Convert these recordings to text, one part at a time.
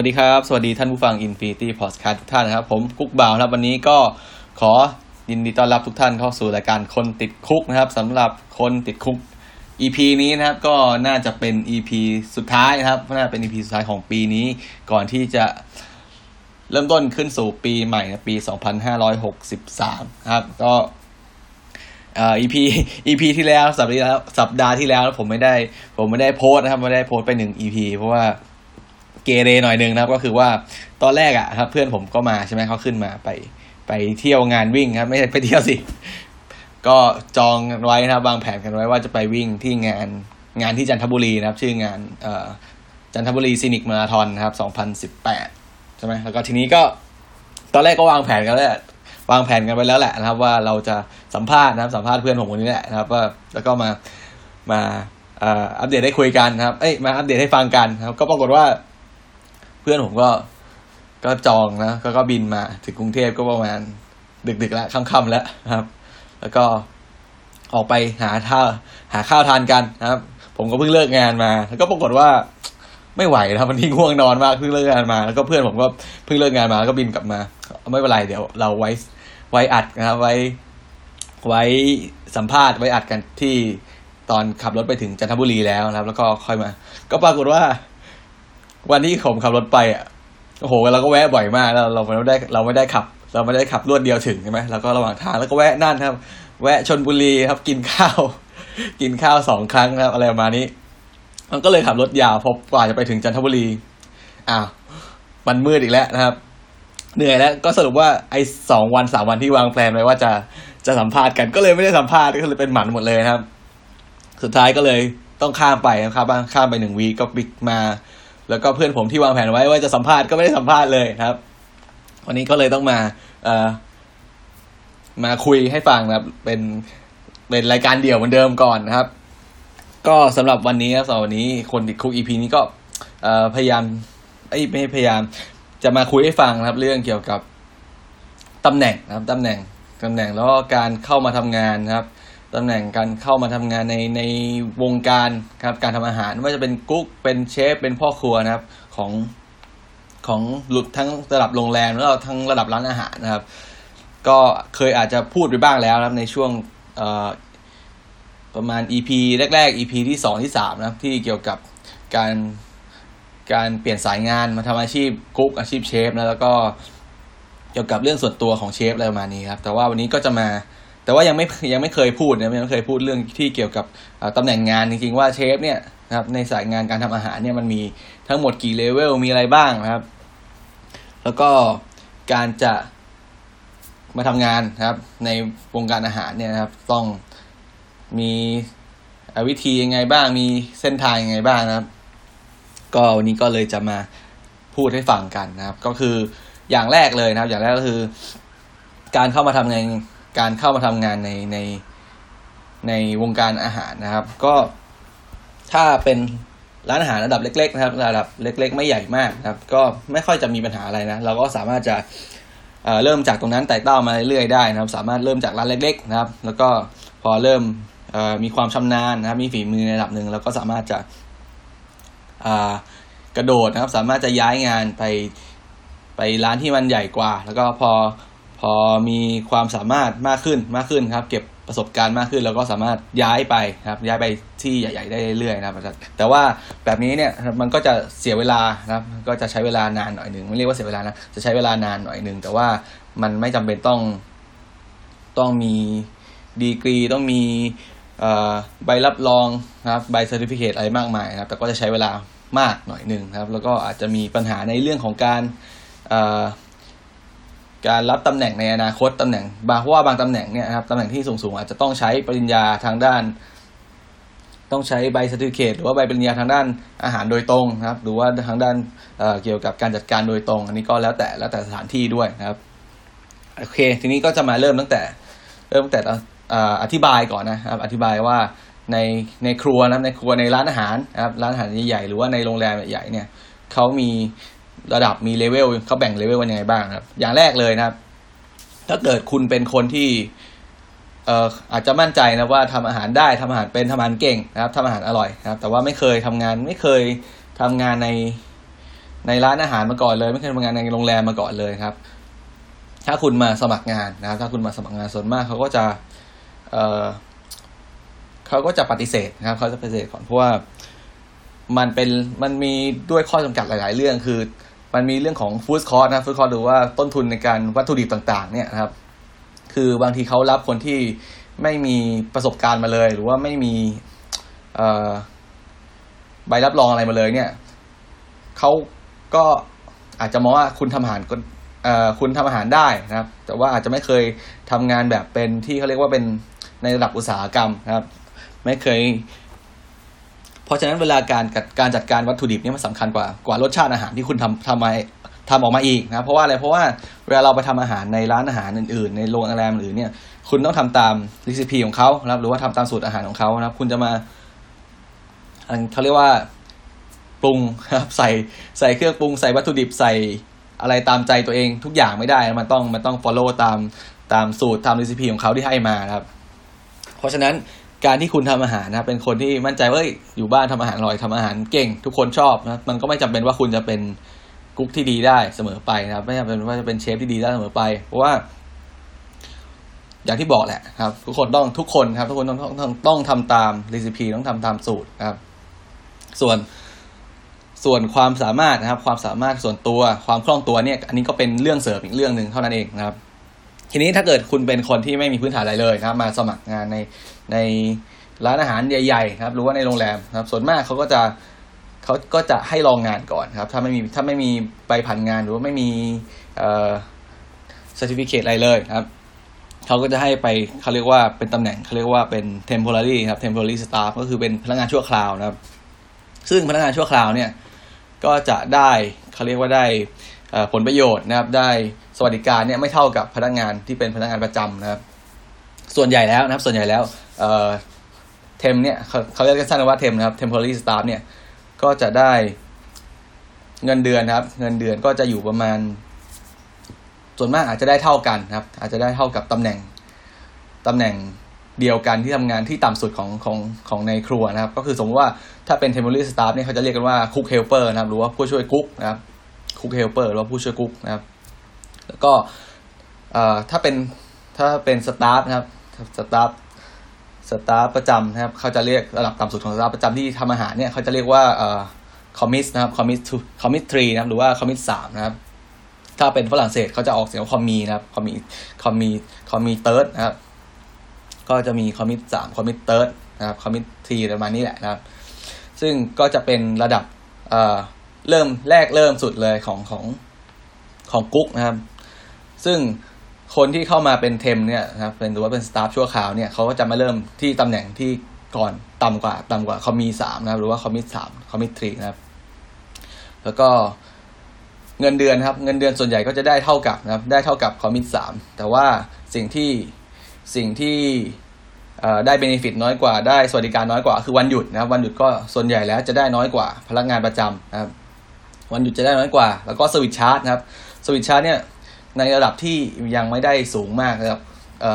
สวัสดีครับ สวัสดีท่านผู้ฟัง Infinity Podcast ทุกท่านนะครับ ผมกุ๊กบ่าวนะครับ วันนี้ก็ขอยินดีต้อนรับทุกท่านเข้าสู่รายการคนติดคุกนะครับสำหรับคนติดคุก EP นี้นะครับก็น่าจะเป็น EP สุดท้ายนะครับน่าจะเป็น EP สุดท้ายของปีนี้ ก่อนที่จะเริ่มต้นขึ้นสู่ปีใหม่นะปี 2563 ครับ ก็เอ่อ EP EP ที่แล้วสัปดาห์ที่แล้วสัปดาห์ที่แล้วผมไม่ได้ ผมไม่ได้โพสต์นะครับไม่ได้โพสต์ไปหนึ่ง EP เพราะว่า เกเรหน่อยหนึ่งนะครับ ก็คือว่าตอนแรกอะครับ เพื่อนผมก็มาใช่ไหมเขาขึ้นมาไป ไปเที่ยวงานวิ่งครับ ไม่ใช่ไปเที่ยวสิ ก็จองกันไว้นะครับวางแผนกันไว้ว่าจะไปวิ่งที่งานงานที่จันทบุรีนะครับ ชื่องานเอ่อจันทบุรีซีนิกมาราธอนนะครับสองพันสิบแปดใช่ไหมแล้วก็ทีนี้ก็ ตอนแรกก็วางแผนกันแล้ววางแผนกันไปแล้วแหละนะครับ ว่าเราจะสัมภาษณ์นะครับสัมภาษณ์เพื่อนผมคนนี้แหละนะครับว่าแล้วก็มามาอัปเดตได้คุยกันนะครับ เอ้ยมาอัปเดตให้ฟังกันนะครับ ก็ปรากฏว่า พื่อนผมก็ ก็จองนะก็ก็บินมาถึงกรุงเทพก็ประมาณ ดึกๆแล้วค่ำๆแล้วนะครับ แล้วก็ออกไปหาท่าหาข้าวทานกันนะครับ ผมก็เพิ่งเลิกงานมา แล้วก็ปรากฏว่าไม่ไหวนะครับวันนี้ง่วงนอนมากเพิ่งเลิกงานมา แล้วก็เพื่อนผมก็เพิ่งเลิกงานมาแล้วก็บินกลับมา ไม่เป็นไรเดี๋ยวเราไว้ไว้อัดนะครับ ไว้ไว้สัมภาษณ์ไว้อัดกันที่ตอนขับรถไปถึงจันทบุรีแล้วนะครับ แล้วก็ค่อยมา ก็ปรากฏว่า วันที่ผมขับรถไปอะโอ้โหเราก็แวะบ่อยมากแล้วเราไม่ได้เราไม่ได้ขับ เราไม่ได้ขับรวดเดียวถึงใช่ไหมแล้วก็ระหว่างทางแล้วก็แวะนั่นครับ แวะชนบุรีครับกินข้าว กินข้าวสองครั้งครับอะไรประมาณนี้ มันก็เลยขับรถยาวพอกว่าจะไปถึงจันทบุรีอ้าวมันมืดอีกแล้วนะครับ เหนื่อยแล้วก็สรุปว่าไอ้สองวันสามวันที่วางแผนไว้ว่าจะจะสัมภาษณ์กัน ก็เลยไม่ได้สัมภาษณ์ก็เลยเป็นหมันหมดเลยนะครับ สุดท้ายก็เลยต้องข้ามไปนะครับข้ามไปหนึ่งวีก็บิกมา แล้วก็เพื่อนผมที่วางแผนไว้ว่าจะสัมภาษณ์ก็ไม่ได้สัมภาษณ์เลยครับ วันนี้ก็เลยต้องมาเอ่อมาคุยให้ฟังนะครับ เป็นเป็นรายการเดี่ยวเหมือนเดิมก่อนนะครับ ก็สำหรับวันนี้ครับสำหรับวันนี้คนติดคุก EP นี้ก็เอ่อพยายามไอ้ไม่พยายามจะมาคุยให้ฟังนะครับ เรื่องเกี่ยวกับตำแหน่งนะครับตำแหน่งตำแหน่งแล้วก็การเข้ามาทำงานนะครับ ตำแหน่งการเข้ามาทำงานในในวงการครับการทำอาหารไม่ว่าจะเป็นกุ๊กเป็นเชฟเป็นพ่อครัวนะครับของของหลุดทั้งระดับโรงแรมแล้วทั้งระดับร้านอาหารนะครับ ก็เคยอาจจะพูดไปบ้างแล้วนะครับในช่วงประมาณ EP แรก ๆ EP ที่สองที่สามนะครับที่เกี่ยวกับการการเปลี่ยนสายงานมาทำอาชีพกุ๊กอาชีพเชฟนะแล้วก็เกี่ยวกับเรื่องส่วนตัวของเชฟอะไรประมาณนี้ครับ แต่ว่าวันนี้ก็จะมา แต่ว่ายังไม่ยังไม่เคยพูดนะยังไม่เคยพูดเรื่องที่เกี่ยวกับเอ่อตำแหน่งงานจริงๆว่าเชฟเนี่ยนะครับในสายงานการทำอาหารเนี่ยมันมีทั้งหมดกี่เลเวลมีอะไรบ้างนะครับ แล้วก็การจะมาทำงานนะครับ ในวงการอาหารเนี่ยนะครับ ต้องมีวิธียังไงบ้าง มีเส้นทางยังไงบ้างนะครับ ก็วันนี้ก็เลยจะมาพูดให้ฟังกันนะครับ ก็คืออย่างแรกเลยนะครับ อย่างแรกก็คือ การเข้ามาทำงาน การเข้ามาทำงานในในในวงการอาหารนะครับ ก็ถ้าเป็นร้านอาหารระดับเล็ก ๆ นะครับ ระดับเล็ก ๆ ไม่ใหญ่มากนะครับ ก็ไม่ค่อยจะมีปัญหาอะไรนะ เราก็สามารถจะเเริ่มจากตรงนั้นไต่เต้ามาเรื่อยๆได้นะครับ สามารถเริ่มจากร้านเล็ก ๆ นะครับ แล้วก็พอเริ่มมีความชำนาญนะครับ มีฝีมือในระดับหนึ่งเราก็สามารถจะกระโดดนะครับ สามารถจะย้ายงานไปไปร้านที่มันใหญ่กว่า แล้วก็พอ พอมีความสามารถมากขึ้นมากขึ้นครับ เก็บประสบการณ์มากขึ้น แล้วก็สามารถย้ายไปครับ ย้ายไปที่ใหญ่ ๆ ได้เรื่อยๆนะครับแต่ว่าแบบนี้เนี่ยมันก็จะเสียเวลานะครับ ก็จะใช้เวลานานหน่อยหนึ่งไม่เรียกว่าเสียเวลานะจะใช้เวลานานหน่อยหนึ่งแต่ว่ามันไม่จำเป็นต้องต้องมีดีกรีต้องมีใบรับรองนะครับใบ certificate อะไรมากมายนะครับ แต่ก็จะใช้เวลามากหน่อยหนึ่งนะครับ แล้วก็อาจจะมีปัญหาในเรื่องของการ การรับตำแหน่งในอนาคตตำแหน่งบางเพราะว่าบางตำแหน่งเนี่ยครับตำแหน่งที่สูงๆ อาจจะต้องใช้ปริญญาทางด้าน ต้องใช้ใบเซอร์ติเคตหรือว่าใบปริญญาทางด้านอาหารโดยตรงนะครับ หรือว่าทางด้านเเกี่ยวกับการจัดการโดยตรง อันนี้ก็แล้วแต่แล้วแต่สถานที่ด้วยนะครับโอเค ทีนี้ก็จะมาเริ่มตั้งแต่ เริ่มตั้งแต่เอ่ออธิบายก่อนนะครับ อธิบายว่าในในครัวนะครับในครัวในร้านอาหารนะครับร้านอาหารใหญ่ๆหรือว่าในโรงแรมใหญ่ๆเนี่ยเขามี ระดับมีเลเวลเขาแบ่งเลเวลกันยังไงบ้างครับ อย่างแรกเลยนะครับ ถ้าเกิดคุณเป็นคนที่เอ่ออาจจะมั่นใจนะว่าทำอาหารได้ทำอาหารเป็นทำอาหารเก่งนะครับทำอาหารอร่อยนะครับ แต่ว่าไม่เคยทำงานไม่เคยทำงานในในร้านอาหารมาก่อนเลย ไม่เคยทำงานในโรงแรมมาก่อนเลยครับ ถ้าคุณมาสมัครงานนะครับ ถ้าคุณมาสมัครงานส่วนมากเขาก็จะเออเขาก็จะปฏิเสธนะครับเขาจะปฏิเสธก่อนเพราะว่ามันเป็นมันมีด้วยข้อจำกัดหลาย ๆ เรื่องคือ มันมีเรื่องของฟู้ดคอร์สนะฟู้ดคอร์สหรือว่าต้นทุนในการวัตถุดิบต่างๆ เนี่ยนะครับ คือบางทีเขารับคนที่ไม่มีประสบการณ์มาเลย หรือว่าไม่มีใบรับรองอะไรมาเลย เนี่ยเขาก็อาจจะมองว่าคุณทำอาหารก็คุณทำอาหารได้นะครับ แต่ว่าอาจจะไม่เคยทำงานแบบเป็นที่เขาเรียกว่าเป็นในระดับอุตสาหกรรมนะครับ ไม่เคย ราะฉะนั้นเวลาการการจัดการวัตถุดิบนี่มันสำคัญกว่ากว่ารสชาติอาหารที่คุณทำทำมาทำออกมาอีกนะเพราะว่าอะไรเพราะว่าเวลาเราไปทำอาหารในร้านอาหารอื่นๆ ในโรงแรมอื่นเนี่ยคุณต้องทำตามรีซิปีของเขาครับหรือว่าทำตามสูตรอาหารของเขานะครับ คุณจะมาเขาเรียกว่าปรุงครับใส่ใส่เครื่องปรุงใส่วัตถุดิบใส่อะไรตามใจตัวเองทุกอย่างไม่ได้ มันต้องมันต้อง follow ตามตามสูตรตามรีซิปีของเขาที่ให้มาครับ เพราะฉะนั้น การที่คุณทำอาหารนะเป็นคนที่มั่นใจว่าอยู่บ้านทำอาหารอร่อยทำอาหารเก่ง ทุกคนชอบนะมันก็ไม่จำเป็นว่าคุณจะเป็นกุ๊กที่ดีได้เสมอไปนะครับ ไม่จำเป็นว่าจะเป็นเชฟที่ดีได้เสมอไป เพราะว่า อย่างที่บอกแหละครับ ทุกคนต้องทุกคนครับ ทุกคนต้องต้องต้องทำตามรีซิปีต้องทำตามสูตรนะครับ ส่วนส่วนความสามารถนะครับ ความสามารถส่วนตัวความคล่องตัวเนี่ย อันนี้ก็เป็นเรื่องเสริมอีกเรื่องหนึ่งเท่านั้นเองนะครับ ทีนี้ถ้าเกิดคุณเป็นคนที่ไม่มีพื้นฐานอะไรเลยนะครับ มาสมัครงานในในร้านอาหารใหญ่ๆนะครับหรือว่าในโรงแรมนะครับ ส่วนมากเขาก็จะเขาก็จะให้ลองงานก่อนครับ ถ้าไม่มีถ้าไม่มีใบผ่านงานหรือว่าไม่มีเอ่อ certificate อะไรเลยครับเขาก็จะให้ไปเขาเรียกว่าเป็นตำแหน่งเขาเรียกว่าเป็น temporary ครับ temporary staff ก็คือเป็นพนักงานชั่วคราวนะครับ ซึ่งพนักงานชั่วคราวเนี่ยก็จะได้เขาเรียกว่าได้ผลประโยชน์นะครับได้ สวัสดิการเนี่ยไม่เท่ากับพนักงานที่เป็นพนักงานประจำนะครับ ส่วนใหญ่แล้วนะครับ ส่วนใหญ่แล้วเทมเนี่ยเขาเขาเรียกกันสั้นว่าเทมนะครับ temporary staff เนี่ยก็จะได้เงินเดือนครับ เงินเดือนก็จะอยู่ประมาณ ส่วนมากอาจจะได้เท่ากันครับ อาจจะได้เท่ากับตำแหน่งตำแหน่งเดียวกันที่ทำงานที่ต่ำสุดของของของในครัวนะครับ ก็คือสมมติว่าถ้าเป็น temporary staff เนี่ยเขาจะเรียกกันว่า cook helper นะครับ หรือว่าผู้ช่วยกุ๊กนะครับ cook helper หรือว่าผู้ช่วยกุ๊กนะครับ แล้วก็ถ้าเป็นถ้าเป็น staff นะครับ staff staff ประจำนะครับเขาจะเรียกระดับต่ำสุดของ staff ประจำที่ทำอาหารเนี่ยเขาจะเรียกว่า commis นะครับ commis two commis three นะครับหรือว่า commis สามนะครับ ถ้าเป็นฝรั่งเศสเขาจะออกเสียง commis นะครับ commis commis commis third นะครับ ก็จะมี commis สาม commis third นะครับ commis three ประมาณนี้แหละนะครับ ซึ่งก็จะเป็นระดับเอ่อเริ่มแรกเริ่มสุดเลยของของของกุ๊กนะครับ ซึ่งคนที่เข้ามาเป็น temp เนี่ยนะครับเป็นหรือว่าเป็น staff ชั่วคราวเนี่ยเขาก็จะมาเริ่มที่ตำแหน่งที่ก่อนต่ำกว่าต่ำกว่า commis สามนะครับหรือว่า commis สาม commis three นะครับ แล้วก็เงินเดือนครับ เงินเดือนส่วนใหญ่ก็จะได้เท่ากับนะครับ ได้เท่ากับ commis สามแต่ว่าสิ่งที่สิ่งที่ได้ benefit น้อยกว่าได้สวัสดิการน้อยกว่า คือวันหยุดนะครับ วันหยุดก็ส่วนใหญ่แล้วจะได้น้อยกว่า พนักงานประจำนะครับ วันหยุดจะได้น้อยกว่า แล้วก็สวิตชาร์จนะครับสวิตชาร์จเนี่ย ในระดับที่ยังไม่ได้สูงมากนะครับ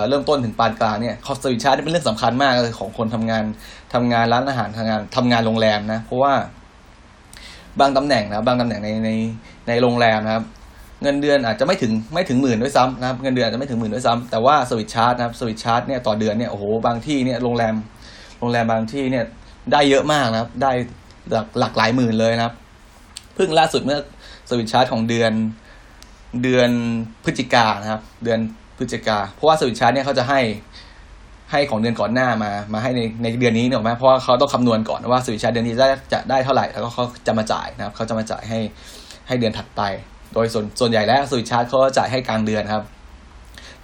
เริ่มต้นถึงปานกลางเนี่ยคอสวิตชาร์จเป็นเรื่องสำคัญมากเลยของคนทำงานทำงานร้านอาหารทำงานทำงานโรงแรมนะ เพราะว่าบางตำแหน่งนะบางตำแหน่งในในในโรงแรมนะครับ เงินเดือนอาจจะไม่ถึงไม่ถึงหมื่นด้วยซ้ำนะครับเงินเดือนอาจจะไม่ถึงหมื่นด้วยซ้ำแต่ว่าสวิตชาร์จนะครับสวิตชาร์จเนี่ยต่อเดือนเนี่ยโอ้โหบางที่เนี่ยโรงแรมโรงแรมบางที่เนี่ยได้เยอะมากนะครับ ได้หลักหลักหลายหมื่นเลยนะครับเพิ่งล่าสุดเมื่อสวิตชาร์จของเดือน เดือนพฤศจิกานะครับ เดือนพฤศจิกา เพราะว่าสวิตชาร์จเนี่ยเขาจะให้ให้ของเดือนก่อนหน้ามา มาให้ในในเดือนนี้เนี่ยหรอไหมเพราะว่าเขาต้องคำนวณก่อนว่าสวิตชาร์จเดือนนี้จะจะได้เท่าไหร่ แล้วก็เขาจะมาจ่ายนะครับ เขาจะมาจ่ายให้ให้เดือนถัดไป โดยส่วนส่วนใหญ่แล้วสวิตชาร์จเขาก็จ่ายให้กลางเดือนครับ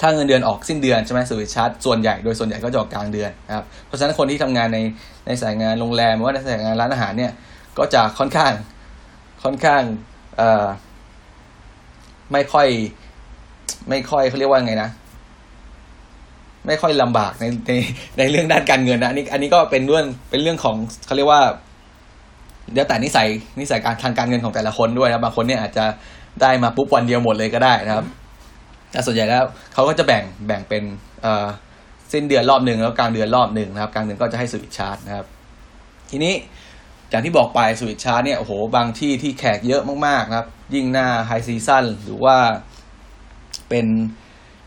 ถ้าเงินเดือนออกสิ้นเดือนใช่ไหมสวิตชาร์จส่วนใหญ่โดยส่วนใหญ่ก็จะออกกลางเดือนนะครับ เพราะฉะนั้นคนที่ทำงานในในสายงานโรงแรมหรือว่าในสายงานร้านอาหารเนี่ย ก็จะค่อนข้างค่อนข้างเอ่อ ไม่ค่อย ไม่ค่อยเขาเรียกว่าไงนะไม่ค่อยลำบากในในในเรื่องด้านการเงินนะอันนี้ อันนี้ก็เป็นเรื่องเป็นเรื่องของเขาเรียกว่าเดี๋ยวแต่นิสัยนิสัยการทางการเงินของแต่ละคนด้วยนะบางคนเนี่ยอาจจะได้มาปุ๊บวันเดียวหมดเลยก็ได้นะครับ แต่ส่วนใหญ่แล้วเขาก็จะแบ่งแบ่งเป็นเอ่อสิ้นเดือนรอบหนึ่งแล้วกลางเดือนรอบหนึ่งนะครับกลางเดือนก็จะให้สวิตชาร์จนะครับ ทีนี้ อย่างที่บอกไปสวิตชาร์เนี่ยโอ้โหบางที่ที่แขกเยอะมากๆนะครับ ยิ่งหน้าไฮซีซั่นหรือว่าเป็น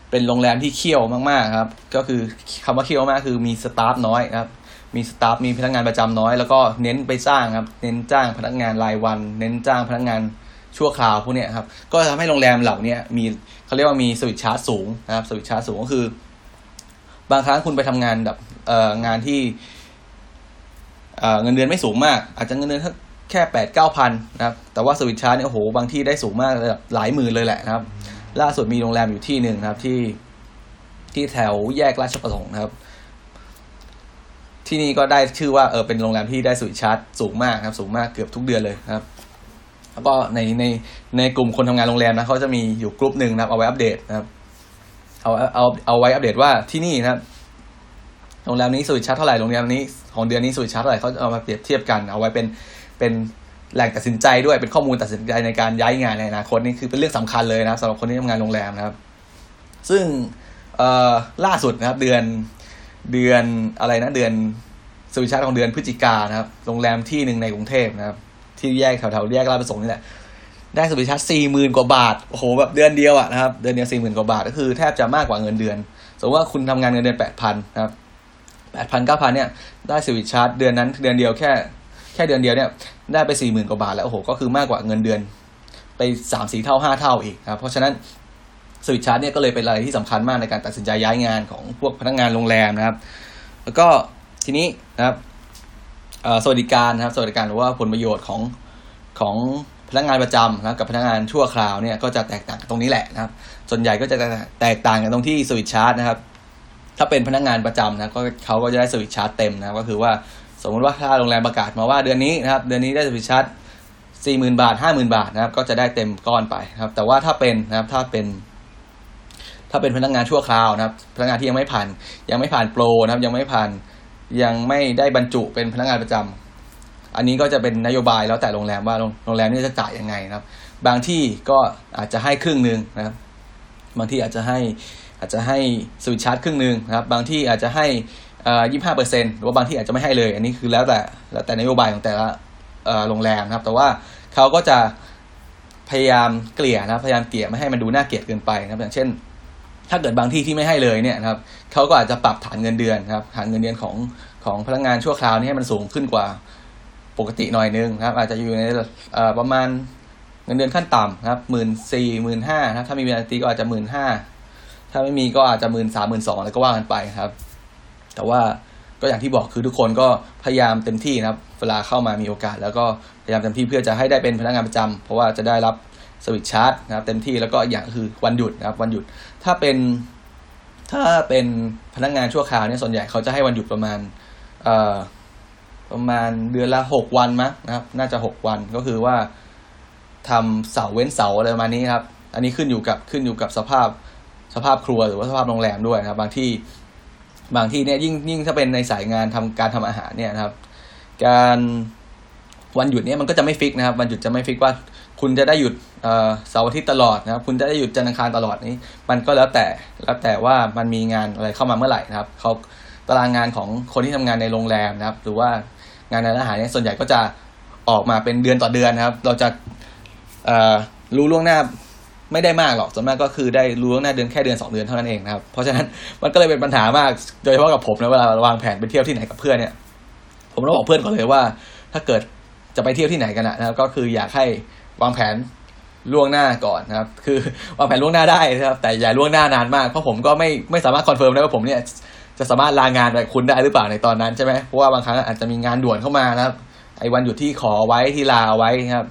เป็นโรงแรมที่เคี่ยวมากๆครับ ก็คือคำว่าเคี่ยวมากคือมีสตาฟน้อยครับ มีสตาฟมีพนักงานประจำน้อย แล้วก็เน้นไปจ้างครับ เน้นจ้างพนักงานรายวัน เน้นจ้างพนักงานชั่วคราวพวกเนี้ยครับ ก็ทำให้โรงแรมเหล่านี้มีเขาเรียกว่ามีสวิตชาร์จสูงนะครับ สวิตชาร์จสูงก็คือ บางครั้งคุณไปทำงานแบบเอ่องานที่ เงินเดือนไม่สูงมาก อาจจะเงินเดือนแค่แปดเก้าพันนะครับแต่ว่าสวิตชาร์เนี่ยโอ้โหบางที่ได้สูงมากเลยแบบหลายหมื่นเลยแหละนะครับ ล่าสุดมีโรงแรมอยู่ที่หนึ่งนะครับที่ที่แถวแยกราชประสงค์นะครับ ที่นี่ก็ได้ชื่อว่าเออเป็นโรงแรมที่ได้สวิตชาร์จสูงมากครับสูงมากเกือบทุกเดือนเลยนะครับ แล้วก็ในในในกลุ่มคนทำงานโรงแรมนะเขาจะมีอยู่กลุ่มหนึ่งนะครับเอาไว้อัปเดตนะครับเอาเอาเอาไว้อัปเดตว่าที่นี่นะครับ โรงแรมนี้สวิตชาร์จเท่าไหร่โรงแรมนี้ของเดือนนี้สวิตชาร์จเท่าไหร่เขาเอามาเปรียบเทียบกันเอาไว้เป็นเป็นแหล่งตัดสินใจด้วยเป็นข้อมูลตัดสินใจในการย้ายงานในอนาคตนี่คือเป็นเรื่องสำคัญเลยนะครับสำหรับคนที่ทำงานโรงแรมนะครับ ซึ่งเอล่าสุดนะครับ เดือนเดือนอะไรนะเดือนสวิชาร์จของเดือนพฤศจิกานะครับ โรงแรมที่หนึ่งในกรุงเทพนะครับ ที่แยกแถวๆแยกราชประสงค์นี่แหละได้สวิชาร์จสี่หมื่นกว่าบาทโอ้โหแบบเดือนเดียวอะนะครับ เดือนเดียวสี่หมื่นกว่าบาทก็คือแทบจะมากกว่าเงินเดือน สมมติว่าคุณทำงานเงินเดือนแปดพันนะครับ แปดพันเก้าพันเนี่ยได้สวิตชาร์จเดือนนั้นเดือนเดียวแค่แค่เดือนเดียวเนี่ยได้ไปสี่หมื่นกว่าบาทแล้วโอ้โหก็คือมากกว่าเงินเดือนไปสามสี่เท่าห้าเท่าอีกนะครับเพราะฉะนั้นสวิตชาร์จเนี่ยก็เลยเป็นอะไรที่สำคัญมากในการตัดสินใจย้ายงานของพวกพนักงานโรงแรมนะครับ แล้วก็ทีนี้นะครับสวัสดิการนะครับสวัสดิการหรือว่าผลประโยชน์ของของพนักงานประจำนะกับพนักงานชั่วคราวเนี่ยก็จะแตกต่างกันตรงนี้แหละนะครับ ส่วนใหญ่ก็จะแตกต่างกันตรงที่สวิตชาร์จนะครับ ถ้าเป็นพนักงานประจำนะก็เขาก็จะได้สวิตชาร์จเต็มนะก็คือว่าสมมติว่าถ้าโรงแรมประกาศมาว่าเดือนนี้นะครับเดือนนี้ได้สวิตชาร์จสี่หมื่นบาทห้าหมื่นบาทนะครับก็จะได้เต็มก้อนไปนะครับ แต่ว่าถ้าเป็นนะครับถ้าเป็น ถ้าเป็นพนักงานชั่วคราวนะครับ พนักงานที่ยังไม่ผ่าน ยังไม่ผ่านโปรนะครับ ยังไม่ผ่านยังไม่ได้บรรจุเป็นพนักงานประจำอันนี้ก็จะเป็นนโยบายแล้วแต่โรงแรมว่าโรงแรมนี่จะจ่ายยังไงนะครับ บางที่ก็อาจจะให้ครึ่งหนึ่งนะครับ บางที่อาจจะให้ อาจจะให้สวิตชาร์จครึ่งหนึ่งนะครับ บางที่อาจจะให้ยี่ห้าเปอร์เซ็นต์หรือว่าบางที่อาจจะไม่ให้เลย อันนี้คือแล้วแต่แล้วแต่นโยบายของแต่ละโรงแรมนะครับ แต่ว่าเขาก็จะพยายามเกลี่ยนะพยายามเกลี่ยไม่ให้มันดูน่าเกลียดเกินไปนะครับ อย่างเช่น ถ้าเกิดบางที่ที่ไม่ให้เลยเนี่ยนะครับเขาก็อาจจะปรับฐานเงินเดือนนะครับฐานเงินเดือนของของพนักงานชั่วคราวนี้ให้มันสูงขึ้นกว่าปกติหน่อยนึงนะครับ อาจจะอยู่ในประมาณเงินเดือนขั้นต่ำนะครับหมื่นสี่หมื่นห้าถ้ามีเวลาตีก็อาจจะหมื่นห้า ถ้าไม่มีก็อาจจะหมื่นสามหมื่นสองอะไรก็ว่ากันไปครับ แต่ว่าก็อย่างที่บอกคือทุกคนก็พยายามเต็มที่นะครับ เวลาเข้ามามีโอกาส แล้วก็พยายามเต็มที่เพื่อจะให้ได้เป็นพนักงานประจำเพราะว่าจะได้รับสวิตชาร์จนะครับเต็มที่แล้วก็อย่างคือวันหยุดนะครับวันหยุดถ้าเป็นถ้าเป็นพนักงานชั่วคราวเนี่ยส่วนใหญ่เขาจะให้วันหยุดประมาณเอ่อประมาณเดือนละหกวันมั้งนะครับ น่าจะหกวันก็คือว่าทำเสาเว้นเสาอะไรประมาณนี้ครับ อันนี้ขึ้นอยู่กับขึ้นอยู่กับสภาพ สภาพครัวหรือว่าสภาพโรงแรมด้วยนะครับ บางที่บางที่เนี่ยยิ่งยิ่งถ้าเป็นในสายงานทำการทำอาหารเนี่ยนะครับ การวันหยุดเนี่ยมันก็จะไม่ฟิกนะครับวันหยุดจะไม่ฟิกว่า คุณจะได้หยุดเสาร์อาทิตย์ตลอดนะครับ คุณจะได้หยุดจันทร์อังคารตลอดนี้ มันก็แล้วแต่แล้วแต่ว่ามันมีงานอะไรเข้ามาเมื่อไหร่นะครับเขาตารางงานของคนที่ทำงานในโรงแรมนะครับ หรือว่างานในร้านอาหารเนี่ยส่วนใหญ่ก็จะออกมาเป็นเดือนต่อเดือนนะครับ เราจะรู้ล่วงหน้า ไม่ได้มากหรอกส่วนมากก็คือได้รู้ล่วงหน้าเดือนแค่เดือนสองเดือนเท่านั้นเองนะครับ เพราะฉะนั้นมันก็เลยเป็นปัญหามากโดยเฉพาะกับผมนะเวลาวางแผนไปเที่ยวที่ไหนกับเพื่อนเนี่ย ผมต้องบอกเพื่อนก่อนเลยว่า ถ้าเกิดจะไปเที่ยวที่ไหนกันนะครับ ก็คืออยากให้วางแผนล่วงหน้าก่อนนะครับ คือวางแผนล่วงหน้าได้นะครับ แต่อย่าล่วงหน้านานมากเพราะผมก็ไม่ไม่สามารถ confirm ได้ว่าผมเนี่ยจะสามารถลางานไปคุณได้หรือเปล่าในตอนนั้นใช่ไหมเพราะว่าบางครั้งอาจจะมีงานด่วนเข้ามานะครับไอ้วันหยุดที่ขอไว้ที่ลาไว้นะครับ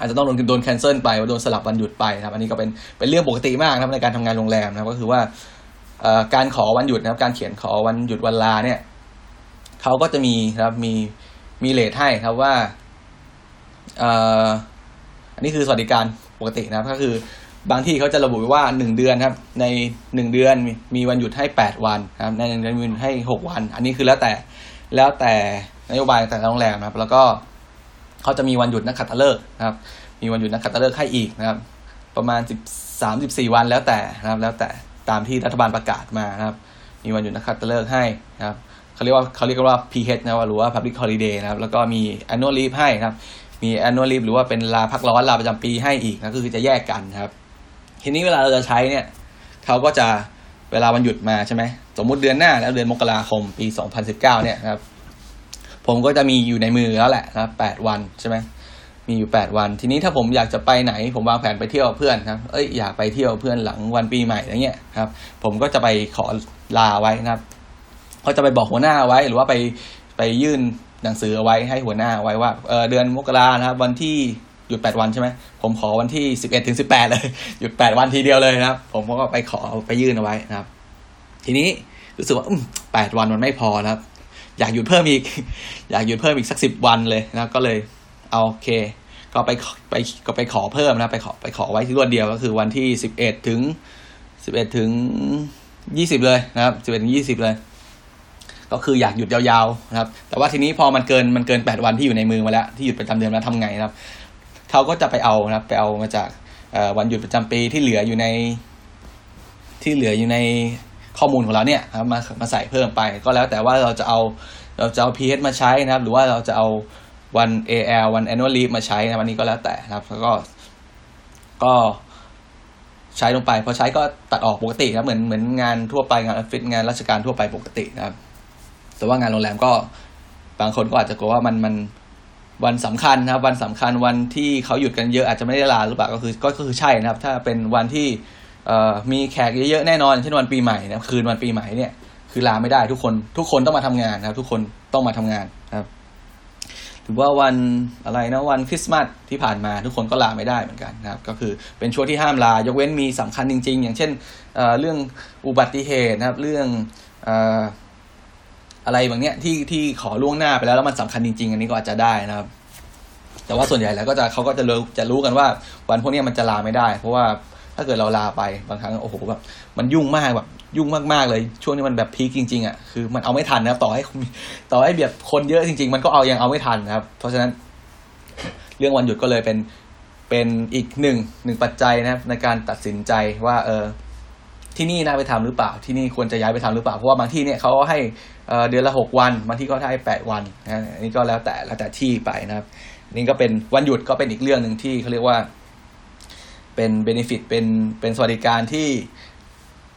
อาจจะต้องโดนโดน cancel ไปโดนสลับวันหยุดไปนะครับ อันนี้ก็เป็นเป็นเรื่องปกติมากนะครับในการทำงานโรงแรมนะครับก็คือว่าการขอวันหยุดนะครับ การเขียนขอวันหยุดวันลาเนี่ยเขาก็จะมีครับมีมีเลทให้ครับว่าอันนี้คือสวัสดิการปกตินะครับ ก็คือบางที่เขาจะระบุไว้ว่าหนึ่งเดือนครับ ในหนึ่งเดือนมีวันหยุดให้แปดวันครับในหนึ่งเดือนมีให้หกวัน อันนี้คือแล้วแต่แล้วแต่นโยบายแต่ละโรงแรมนะครับ แล้วก็ เขาจะมีวันหยุดนักขัตฤกษ์นะครับ มีวันหยุดนักขัตฤกษ์ให้อีกนะครับ ประมาณสิบสามสิบสี่วันแล้วแต่นะครับ แล้วแต่ตามที่รัฐบาลประกาศมานะครับ มีวันหยุดนักขัตฤกษ์ให้นะครับเขาเรียกว่าเขาเรียกว่า PH นะหรือว่า Public Holiday นะครับ แล้วก็มี annual leave ให้นะครับ มี annual leave หรือว่าเป็นลาพักร้อนลาประจำปีให้อีกนะก็คือจะแยกกันนะครับ ทีนี้เวลาเราจะใช้เนี่ยเขาก็จะเวลาวันหยุดมาใช่ไหมสมมุติเดือนหน้าแล้วเดือนมกราคมปี 2019 เนี่ยนะครับ ผมก็จะมีอยู่ในมือแล้วแหละนะแปดวันใช่ไหมมีอยู่แปดวัน ทีนี้ถ้าผมอยากจะไปไหน ผมวางแผนไปเที่ยวเพื่อนครับ เอ้ยอยากไปเที่ยวเพื่อนหลังวันปีใหม่อะไรเงี้ยครับ ผมก็จะไปขอลาไว้นะครับเขาจะไปบอกหัวหน้าไว้หรือว่าไปไปยื่นหนังสือเอาไว้ให้หัวหน้าไว้ว่าเออเดือนมกรานะครับ วันที่หยุดแปดวันใช่ไหมผมขอวันที่สิบเอ็ดถึงสิบแปดเลยหยุดแปดวันทีเดียวเลยนะครับ ผมก็ไปขอไปยื่นเอาไว้นะครับ ทีนี้รู้สึกว่าแปดวันมันไม่พอนะครับ อยากหยุดเพิ่มอีก อยากหยุดเพิ่มอีกสักสิบวันเลยนะก็เลยเอาโอเค ก็ไปไปก็ไปขอเพิ่มนะไปขอไปขอไว้ที่รวดเดียวก็คือวันที่สิบเอ็ดถึงสิบเอ็ดถึงยี่สิบเลยนะครับสิบเอ็ดถึงยี่สิบเลย ก็คืออยากหยุดยาวๆนะครับ แต่ว่าทีนี้พอมันเกินมันเกินแปดวันที่อยู่ในมือมาแล้วที่หยุดประจำเดือนแล้วทำไงนะครับเขาก็จะไปเอานะครับ ไปเอามาจากวันหยุดประจำปีที่เหลืออยู่ในที่เหลืออยู่ใน ข้อมูลของเราเนี่ยครับมามาใส่เพิ่มไป ก็แล้วแต่ว่าเราจะเอาเราจะเอา PH มาใช้นะครับ หรือว่าเราจะเอาวัน AL วัน annual leave มาใช้นะวันนี้ก็แล้วแต่นะครับแล้วก็ก็ใช้ลงไปพอใช้ก็ตัดออกปกติครับเหมือนเหมือนงานทั่วไปงานออฟฟิศงานราชการทั่วไปปกตินะครับ แต่ว่างานโรงแรมก็บางคนก็อาจจะกลัวว่ามันมันวันสำคัญนะครับ วันสำคัญวันที่เขาหยุดกันเยอะอาจจะไม่ได้ลาหรือเปล่าก็คือก็คือใช่นะครับ ถ้าเป็นวันที่ มีแขกเยอะๆแน่นอนเช่นวันปีใหม่นะคืนวันปีใหม่เนี่ยคือลาไม่ได้ทุกคนทุกคนต้องมาทำงานนะครับ ทุกคนต้องมาทำงานครับหรือว่าวันอะไรนะวันคริสต์มาสที่ผ่านมาทุกคนก็ลาไม่ได้เหมือนกันนะครับ ก็คือเป็นช่วงที่ห้ามลายกเว้นมีสำคัญจริง ๆ อย่างเช่นเเรื่องอุบัติเหตุนะครับ เรื่องอะไรบางเนี้ยที่ที่ขอล่วงหน้าไปแล้วแล้วมันสำคัญจริง ๆ อันนี้ก็อาจจะได้นะครับ แต่ว่าส่วนใหญ่แล้วก็จะเขาก็จะรู้จะรู้กันว่า วันพวกนี้มันจะลาไม่ได้ เพราะว่า ถ้าเกิดเราลาไปบางครั้งโอ้โหแบบมันยุ่งมากแบบยุ่งมากๆเลย ช่วงนี้มันแบบพีคจริงๆอะคือมันเอาไม่ทันนะครับต่อให้ต่อให้แบบคนเยอะจริง ๆ มันก็เอายังเอาไม่ทันนะครับ เพราะฉะนั้นเรื่องวันหยุดก็เลยเป็นเป็นอีกหนึ่งหนึ่งปัจจัยนะครับ ในการตัดสินใจว่า เออที่นี่น่าไปทำหรือเปล่า ที่นี่ควรจะย้ายไปทำหรือเปล่า เพราะว่าบางที่เนี่ยเขาให้เดือนละหกวัน บางที่ก็ให้แปดวันนะอันนี้ก็แล้วแต่แล้วแต่ที่ไปนะครับ นี่ก็เป็นวันหยุดก็เป็นอีกเรื่องหนึ่งที่เขาเรียกว่า เป็น benefit เป็นเป็นสวัสดิการที่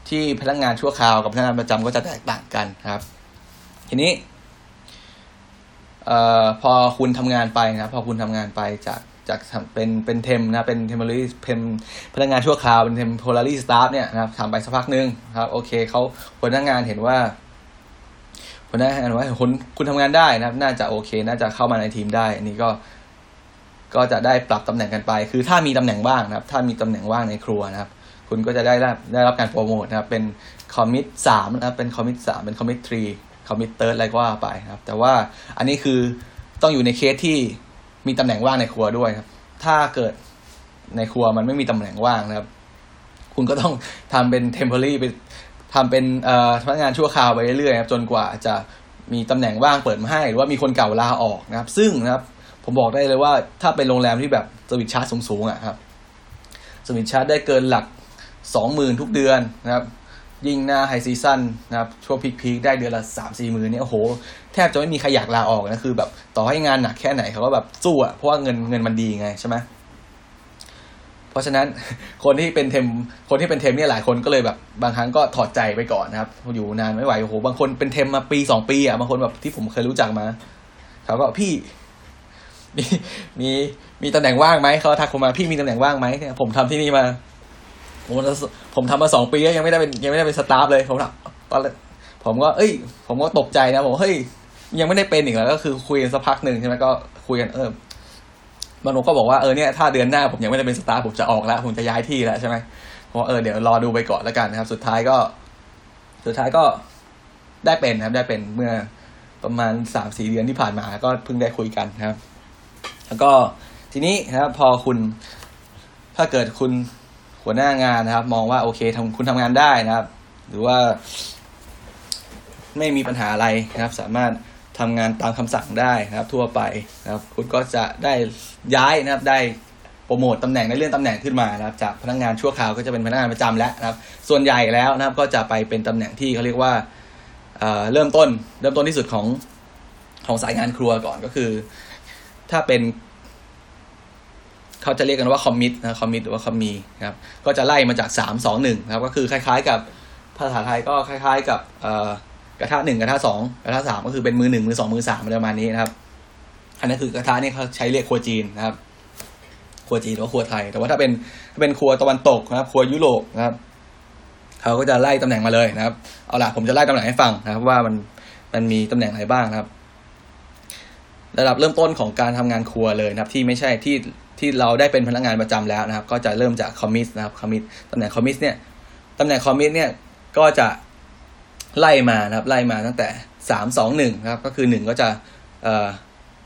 ที่พนักงานชั่วคราวกับพนักงานประจำก็จะแตกต่างกันครับ ทีนี้เอ่อพอคุณทำงานไปนะครับ พอคุณทำงานไปจากจากเป็นเป็น temp นะเป็น temporary เป็นพนักงานชั่วคราวเป็น temporary staff เนี่ยนะครับทำไปสักพักนึงครับ โอเคเขาพนักงานเห็นว่าพนักงานว่าคุณคุณทำงานได้นะครับ น่าจะโอเค น่าจะเข้ามาในทีมได้ อันนี้ก็ ก็จะได้ปรับตำแหน่งกันไป คือถ้ามีตำแหน่งว่างนะครับ ถ้ามีตำแหน่งว่างในครัวนะครับ คุณก็จะได้รับได้รับการโปรโมทนะครับ เป็น commis สามนะครับ เป็น commis สามเป็น commis three commis third อะไรก็ว่าไปนะครับ แต่ว่าอันนี้คือต้องอยู่ในเคสที่มีตำแหน่งว่างในครัวด้วยครับ ถ้าเกิดในครัวมันไม่มีตำแหน่งว่างนะครับ คุณก็ต้องทำเป็น temporary ไปทำเป็นเอ่อพนักงานชั่วคราวไปเรื่อยๆครับ จนกว่าจะมีตำแหน่งว่างเปิดมาให้ หรือว่ามีคนเก่าลาออกนะครับ ซึ่งนะครับ ผมบอกได้เลยว่าถ้าเป็นโรงแรมที่แบบ service charge สูงๆอะครับ service charge ได้เกินหลักสองหมื่นทุกเดือนนะครับยิ่งหน้า high season นะครับช่วง peak ๆได้เดือนละสามสี่หมื่นเนี่ยโอ้โห แทบจะไม่มีใครอยากลาออกนะคือแบบต่อให้งานหนักแค่ไหนเขาก็แบบสู้อะเพราะว่าเงินเงินมันดีไงใช่ไหมเพราะฉะนั้นคนที่เป็น temp คนที่เป็น temp เนี่ยหลายคนก็เลยแบบบางครั้งก็ถอดใจไปก่อนนะครับ อยู่นานไม่ไหวโอ้โหบางคนเป็น temp มาปีสองปีอะบางคนแบบที่ผมเคยรู้จักมาเขาก็พี่ มีมีมีตำแหน่งว่างไหมเขาทักผมมาพี่มีตำแหน่งว่างไหมผมทำที่นี่มาผมผมทำมาสองปียังไม่ได้เป็นยังไม่ได้เป็น staff เลยผมตอนผมก็เอ้ย ผมก็ตกใจนะผมเฮ้ยยังไม่ได้เป็นอีกแล้วก็คือคุยกันสักพักหนึ่งใช่ไหมก็คุยกันเออมันก็บอกว่าเออเนี่ยถ้าเดือนหน้าผมยังไม่ได้เป็นสตาฟผมจะออกแล้วผมจะย้ายที่แล้วใช่ไหมเพราะเออเดี๋ยวรอดูไปก่อนแล้วกันนะครับ สุดท้ายก็ สุดท้ายก็ได้เป็นนะครับ ได้เป็นเมื่อประมาณสามสี่เดือนที่ผ่านมาก็เพิ่งได้คุยกันครับ แล้วก็ทีนี้นะครับพอคุณถ้าเกิดคุณหัวหน้างานนะครับ มองว่าโอเคทำคุณทำงานได้นะครับ หรือว่า ไม่มีปัญหาอะไรนะครับ สามารถทำงานตามคำสั่งได้นะครับ ทั่วไปนะครับ คุณก็จะได้ย้ายนะครับได้โปรโมตตำแหน่งในเรื่องตำแหน่งขึ้นมานะครับ จากพนักงงานชั่วคราวก็จะเป็นพนักงานประจำแล้วนะครับ ส่วนใหญ่แล้วนะครับ ก็จะไปเป็นตำแหน่งที่เขาเรียกว่าเริ่มต้น เริ่มต้นที่สุดของของสายงานครัวก่อนก็คือ ถ้าเป็น เขาจะเรียกกันว่าคอมมิตนะคอมมิตหรือว่าคอมมีครับ ก็จะไล่มาจากสามสองหนึ่งครับ ก็คือคล้าย ๆ กับภาษาไทยก็คล้าย ๆ กับกระทะหนึ่งกระทะสองกระทะสามก็คือเป็นมือหนึ่งมือสองมือสามประมาณนี้นะครับอันนั้นคือกระทะนี่เขาใช้เรียกครัวจีนนะครับครัวจีนหรือครัวไทย แต่ว่าถ้าเป็นถ้าเป็นครัวตะวันตกนะครับ ครัวยุโรปนะครับเขาก็จะไล่ตำแหน่งมาเลยนะครับ เอาล่ะผมจะไล่ตำแหน่งให้ฟังนะครับ ว่ามันมันมีตำแหน่งอะไรบ้างนะครับ ระดับเริ่มต้นของการทำงานครัวเลยนะครับที่ไม่ใช่ที่ที่เราได้เป็นพนักงานประจำแล้วนะครับ ก็จะเริ่มจาก commis นะครับ commis ตำแหน่ง commis เนี่ยตำแหน่ง commis เนี่ยก็จะไล่มานะครับไล่มาตั้งแต่สามสองหนึ่งนะครับก็คือหนึ่งก็จะเอ่อ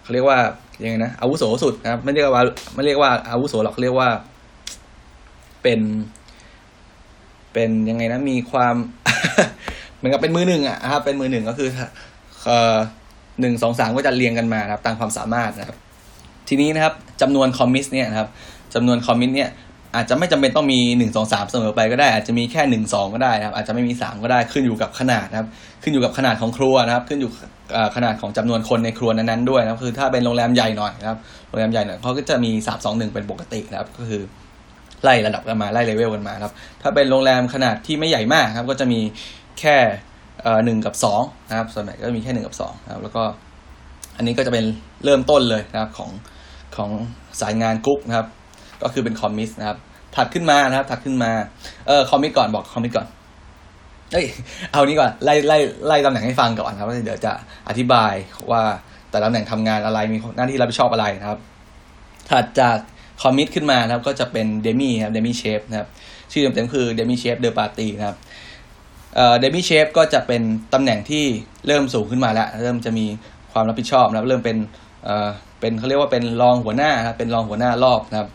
เขาเรียกว่ายังไงนะอาวุโสสุดนะครับไม่เรียกว่าไม่เรียกว่าอาวุโสหรอกเรียกว่าเป็น เป็นยังไงนะมีความเหมือนกับเป็นมือหนึ่งอะครับเป็นมือหนึ่งก็คือเอ่อ หนึ่งสองสามก็จะเรียงกันมาครับตามความสามารถนะครับ ทีนี้นะครับจำนวนคอมมิสเนี่ยนะครับจำนวนคอมมิสเนี่ยอาจจะไม่จำเป็นต้องมีหนึ่งสองสามเสมอไปก็ได้ อาจจะมีแค่หนึ่งสองก็ได้นะครับ อาจจะไม่มีสามก็ได้ขึ้นอยู่กับขนาดนะครับ ขึ้นอยู่กับขนาดของครัวนะครับ ขึ้นอยู่ขนาดของจำนวนคนในครัวนั้นๆด้วยนะครับคือถ้าเป็นโรงแรมใหญ่หน่อยนะครับโรงแรมใหญ่หน่อยเขาก็จะมีสามสองหนึ่งเป็นปกตินะครับ ก็คือไล่ระดับกันมาไล่เลเวลกันมาครับ ถ้าเป็นโรงแรมขนาดที่ไม่ใหญ่มากครับ ก็จะมีแค่ หนึ่งกับสองนะครับ ส่วนใหญ่ก็มีแค่หนึ่งกับสองนะครับ แล้วก็อันนี้ก็จะเป็นเริ่มต้นเลยนะครับของของสายงานกุ๊กนะครับ ก็คือเป็น commis นะครับถัดขึ้นมานะครับถัดขึ้นมาเออ commis ก่อนบอก commis ก่อนเอ้ยเอานี้ก่อนไล่ไล่ไล่ตำแหน่งให้ฟังก่อนครับเดี๋ยวจะอธิบายว่าแต่ตำแหน่งทำงานอะไรมีหน้าที่รับผิดชอบอะไรนะครับ ถัดจาก commis ขึ้นมานะครับก็จะเป็น demi ครับ demi chef นะครับชื่อเต็มๆคือ demi chef de partie นะครับ demi chef ก็จะเป็นตำแหน่งที่เริ่มสูงขึ้นมาแล้ว เริ่มจะมีความรับผิดชอบนะเริ่มเป็นเอ่อเป็นเขาเรียกว่าเป็นรองหัวหน้าครับเป็นรองหัวหน้ารอบนะครับ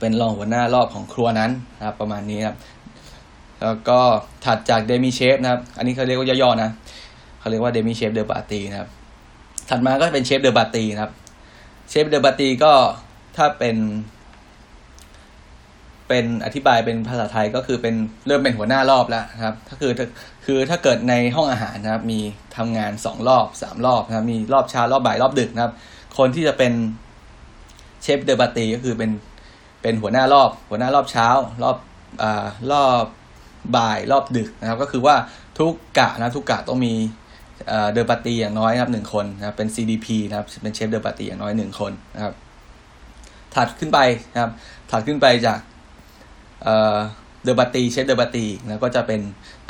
เป็นรองหัวหน้ารอบของครัวนั้นนะครับ ประมาณนี้ครับ แล้วก็ถัดจาก demi chef นะครับ อันนี้เขาเรียกว่าย่อๆนะเขาเรียกว่า demi chef de partie นะครับ ถัดมาก็เป็น chef de partie นะครับ chef de partie ก็ถ้าเป็น เป็นอธิบายเป็นภาษาไทยก็คือเป็นเริ่มเป็นหัวหน้ารอบแล้วครับถ้าคือคือถ้าเกิดในห้องอาหารนะครับ มีทำงานสองรอบสามรอบนะครับ มีรอบเช้ารอบบ่ายรอบดึกนะครับ คนที่จะเป็น chef de partie ก็คือเป็นเป็นหัวหน้ารอบ หัวหน้ารอบเช้า รอบอ่ารอบบ่ายรอบดึกนะครับ ก็คือว่าทุกกะนะทุกกะต้องมี de partie อย่างน้อยนะครับหนึ่งคนนะครับเป็น CDP นะครับเป็น chef de partie อย่างน้อยหนึ่งคนนะครับถัดขึ้นไปนะครับถัดขึ้นไปจาก de partie chef de partie นะก็จะเป็น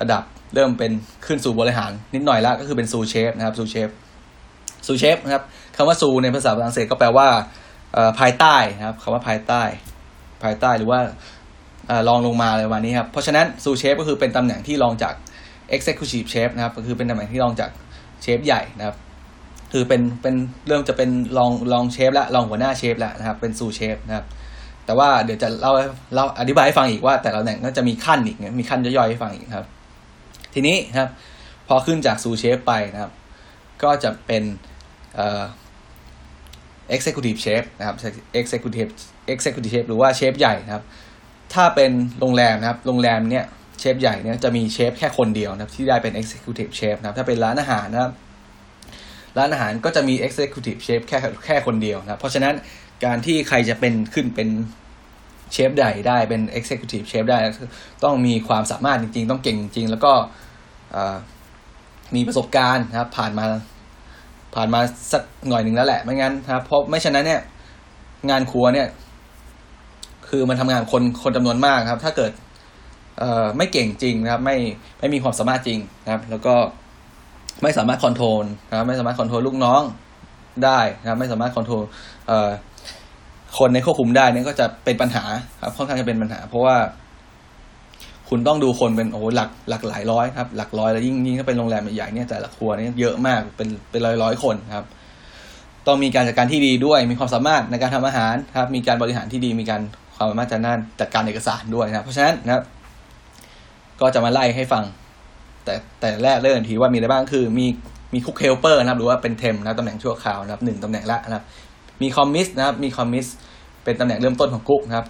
ระดับเริ่มเป็นขึ้นสู่บริหารนิดหน่อยแล้วก็คือเป็น sous chef นะครับ sous chef sous chef นะครับคำว่า sous ในภาษาฝรั่งเศสก็แปลว่าภายใต้นะครับคำว่าภายใต้ ภายใต้หรือว่าลองลงมาอะไรประมาณนี้ครับเพราะฉะนั้นซูเชฟก็คือเป็นตำแหน่งที่รองจาก Executive Chef นะครับก็คือเป็นตำแหน่งที่รองจากเชฟใหญ่นะครับคือเป็นเป็นเริ่มจะเป็นรองรองเชฟและรองหัวหน้าเชฟแล้วนะครับเป็นซูเชฟนะครับ แต่ว่าเดี๋ยวจะเล่าเราอธิบายให้ฟังอีกว่า แต่ละแหน่งก็จะมีขั้นอีกมีขั้นย่อยๆให้ฟังอีกครับ ทีนี้ครับ พอขึ้นจากซูเชฟไปนะครับ ก็จะเป็นเอ่อ executive chef นะครับ executive executive chef หรือว่าเชฟใหญ่นะครับ ถ้าเป็นโรงแรมนะครับ โรงแรมเนี่ยเชฟใหญ่เนี่ยจะมีเชฟแค่คนเดียวนะครับที่ได้เป็น executive chef นะครับ ถ้าเป็นร้านอาหารนะครับ ร้านอาหารก็จะมี executive chef แค่แค่คนเดียวนะครับ เพราะฉะนั้น การที่ใครจะเป็นขึ้นเป็นเชฟใหญ่ได้เป็น executive chef ได้ ต้องมีความสามารถจริง ๆ ต้องเก่งจริง แล้วก็มีประสบการณ์นะครับ ผ่านมาผ่านมาสักหน่อยหนึ่งแล้วแหละ ไม่งั้นนะครับเพราะไม่ฉะนั้นเนี่ย งานครัวเนี่ย คือมันทำงานคนคนจำนวนมากครับ ถ้าเกิด เอ่อไม่เก่งจริงนะครับ ไม่ไม่มีความสามารถจริงนะครับ แล้วก็ไม่สามารถ control นะครับ ไม่สามารถ control ลูกน้องได้นะครับ ไม่สามารถ control เอ่อ คนในควบคุมได้นี่ก็จะเป็นปัญหาครับค่อนข้างจะเป็นปัญหา เพราะว่า คุณต้องดูคนเป็นโอ้หลักหลักหลายร้อยครับ หลักร้อยแล้วยิ่งยิ่งถ้าเป็นโรงแรมใหญ่ๆเนี่ยแต่ละครัวเนี่ยเยอะมากเป็นเป็นร้อยร้อยคนครับ ต้องมีการจัดการที่ดีด้วย มีความสามารถในการทำอาหารครับ มีการบริหารที่ดีมีการความสามารถจัดการจัดการเอกสารด้วยนะเพราะฉะนั้นนะครับ ก็จะมาไล่ให้ฟัง แต่แต่แรกเริ่มทีว่ามีอะไรบ้างคือมีมี cook helper นะครับ หรือว่าเป็น temp นะตำแหน่งชั่วคราวนะครับหนึ่งตำแหน่งละนะครับ มี commis นะครับ มี commis เป็นตำแหน่งเริ่มต้นของกุ๊กนะครับ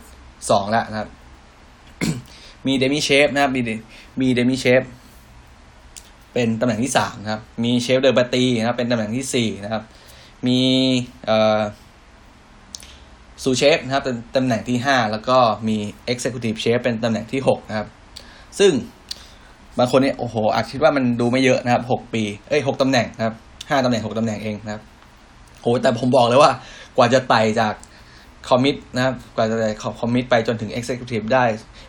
สองละนะครับ มี demi chef นะครับ มีมี demi chefเป็นตำแหน่งที่สามนะครับ มีเชฟเดอร์บัตตีนะครับ เป็นตำแหน่งที่สี่นะครับ มีเอ่อซูเชฟนะครับเป็นตำแหน่งที่ห้าแล้วก็มี Executive Chef เป็นตำแหน่งที่หกนะครับ ซึ่งบางคนเนี่ยโอ้โหอาจคิดว่ามันดูไม่เยอะนะครับหกปี เอ้ยหกตำแหน่งนะครับห้าตำแหน่งหกตำแหน่งเองนะครับโหแต่ผมบอกเลยว่า ว่าจะไต่จากคอมมิตนะครับกว่าจะไต่คอมมิตไปจนถึง Executive ได้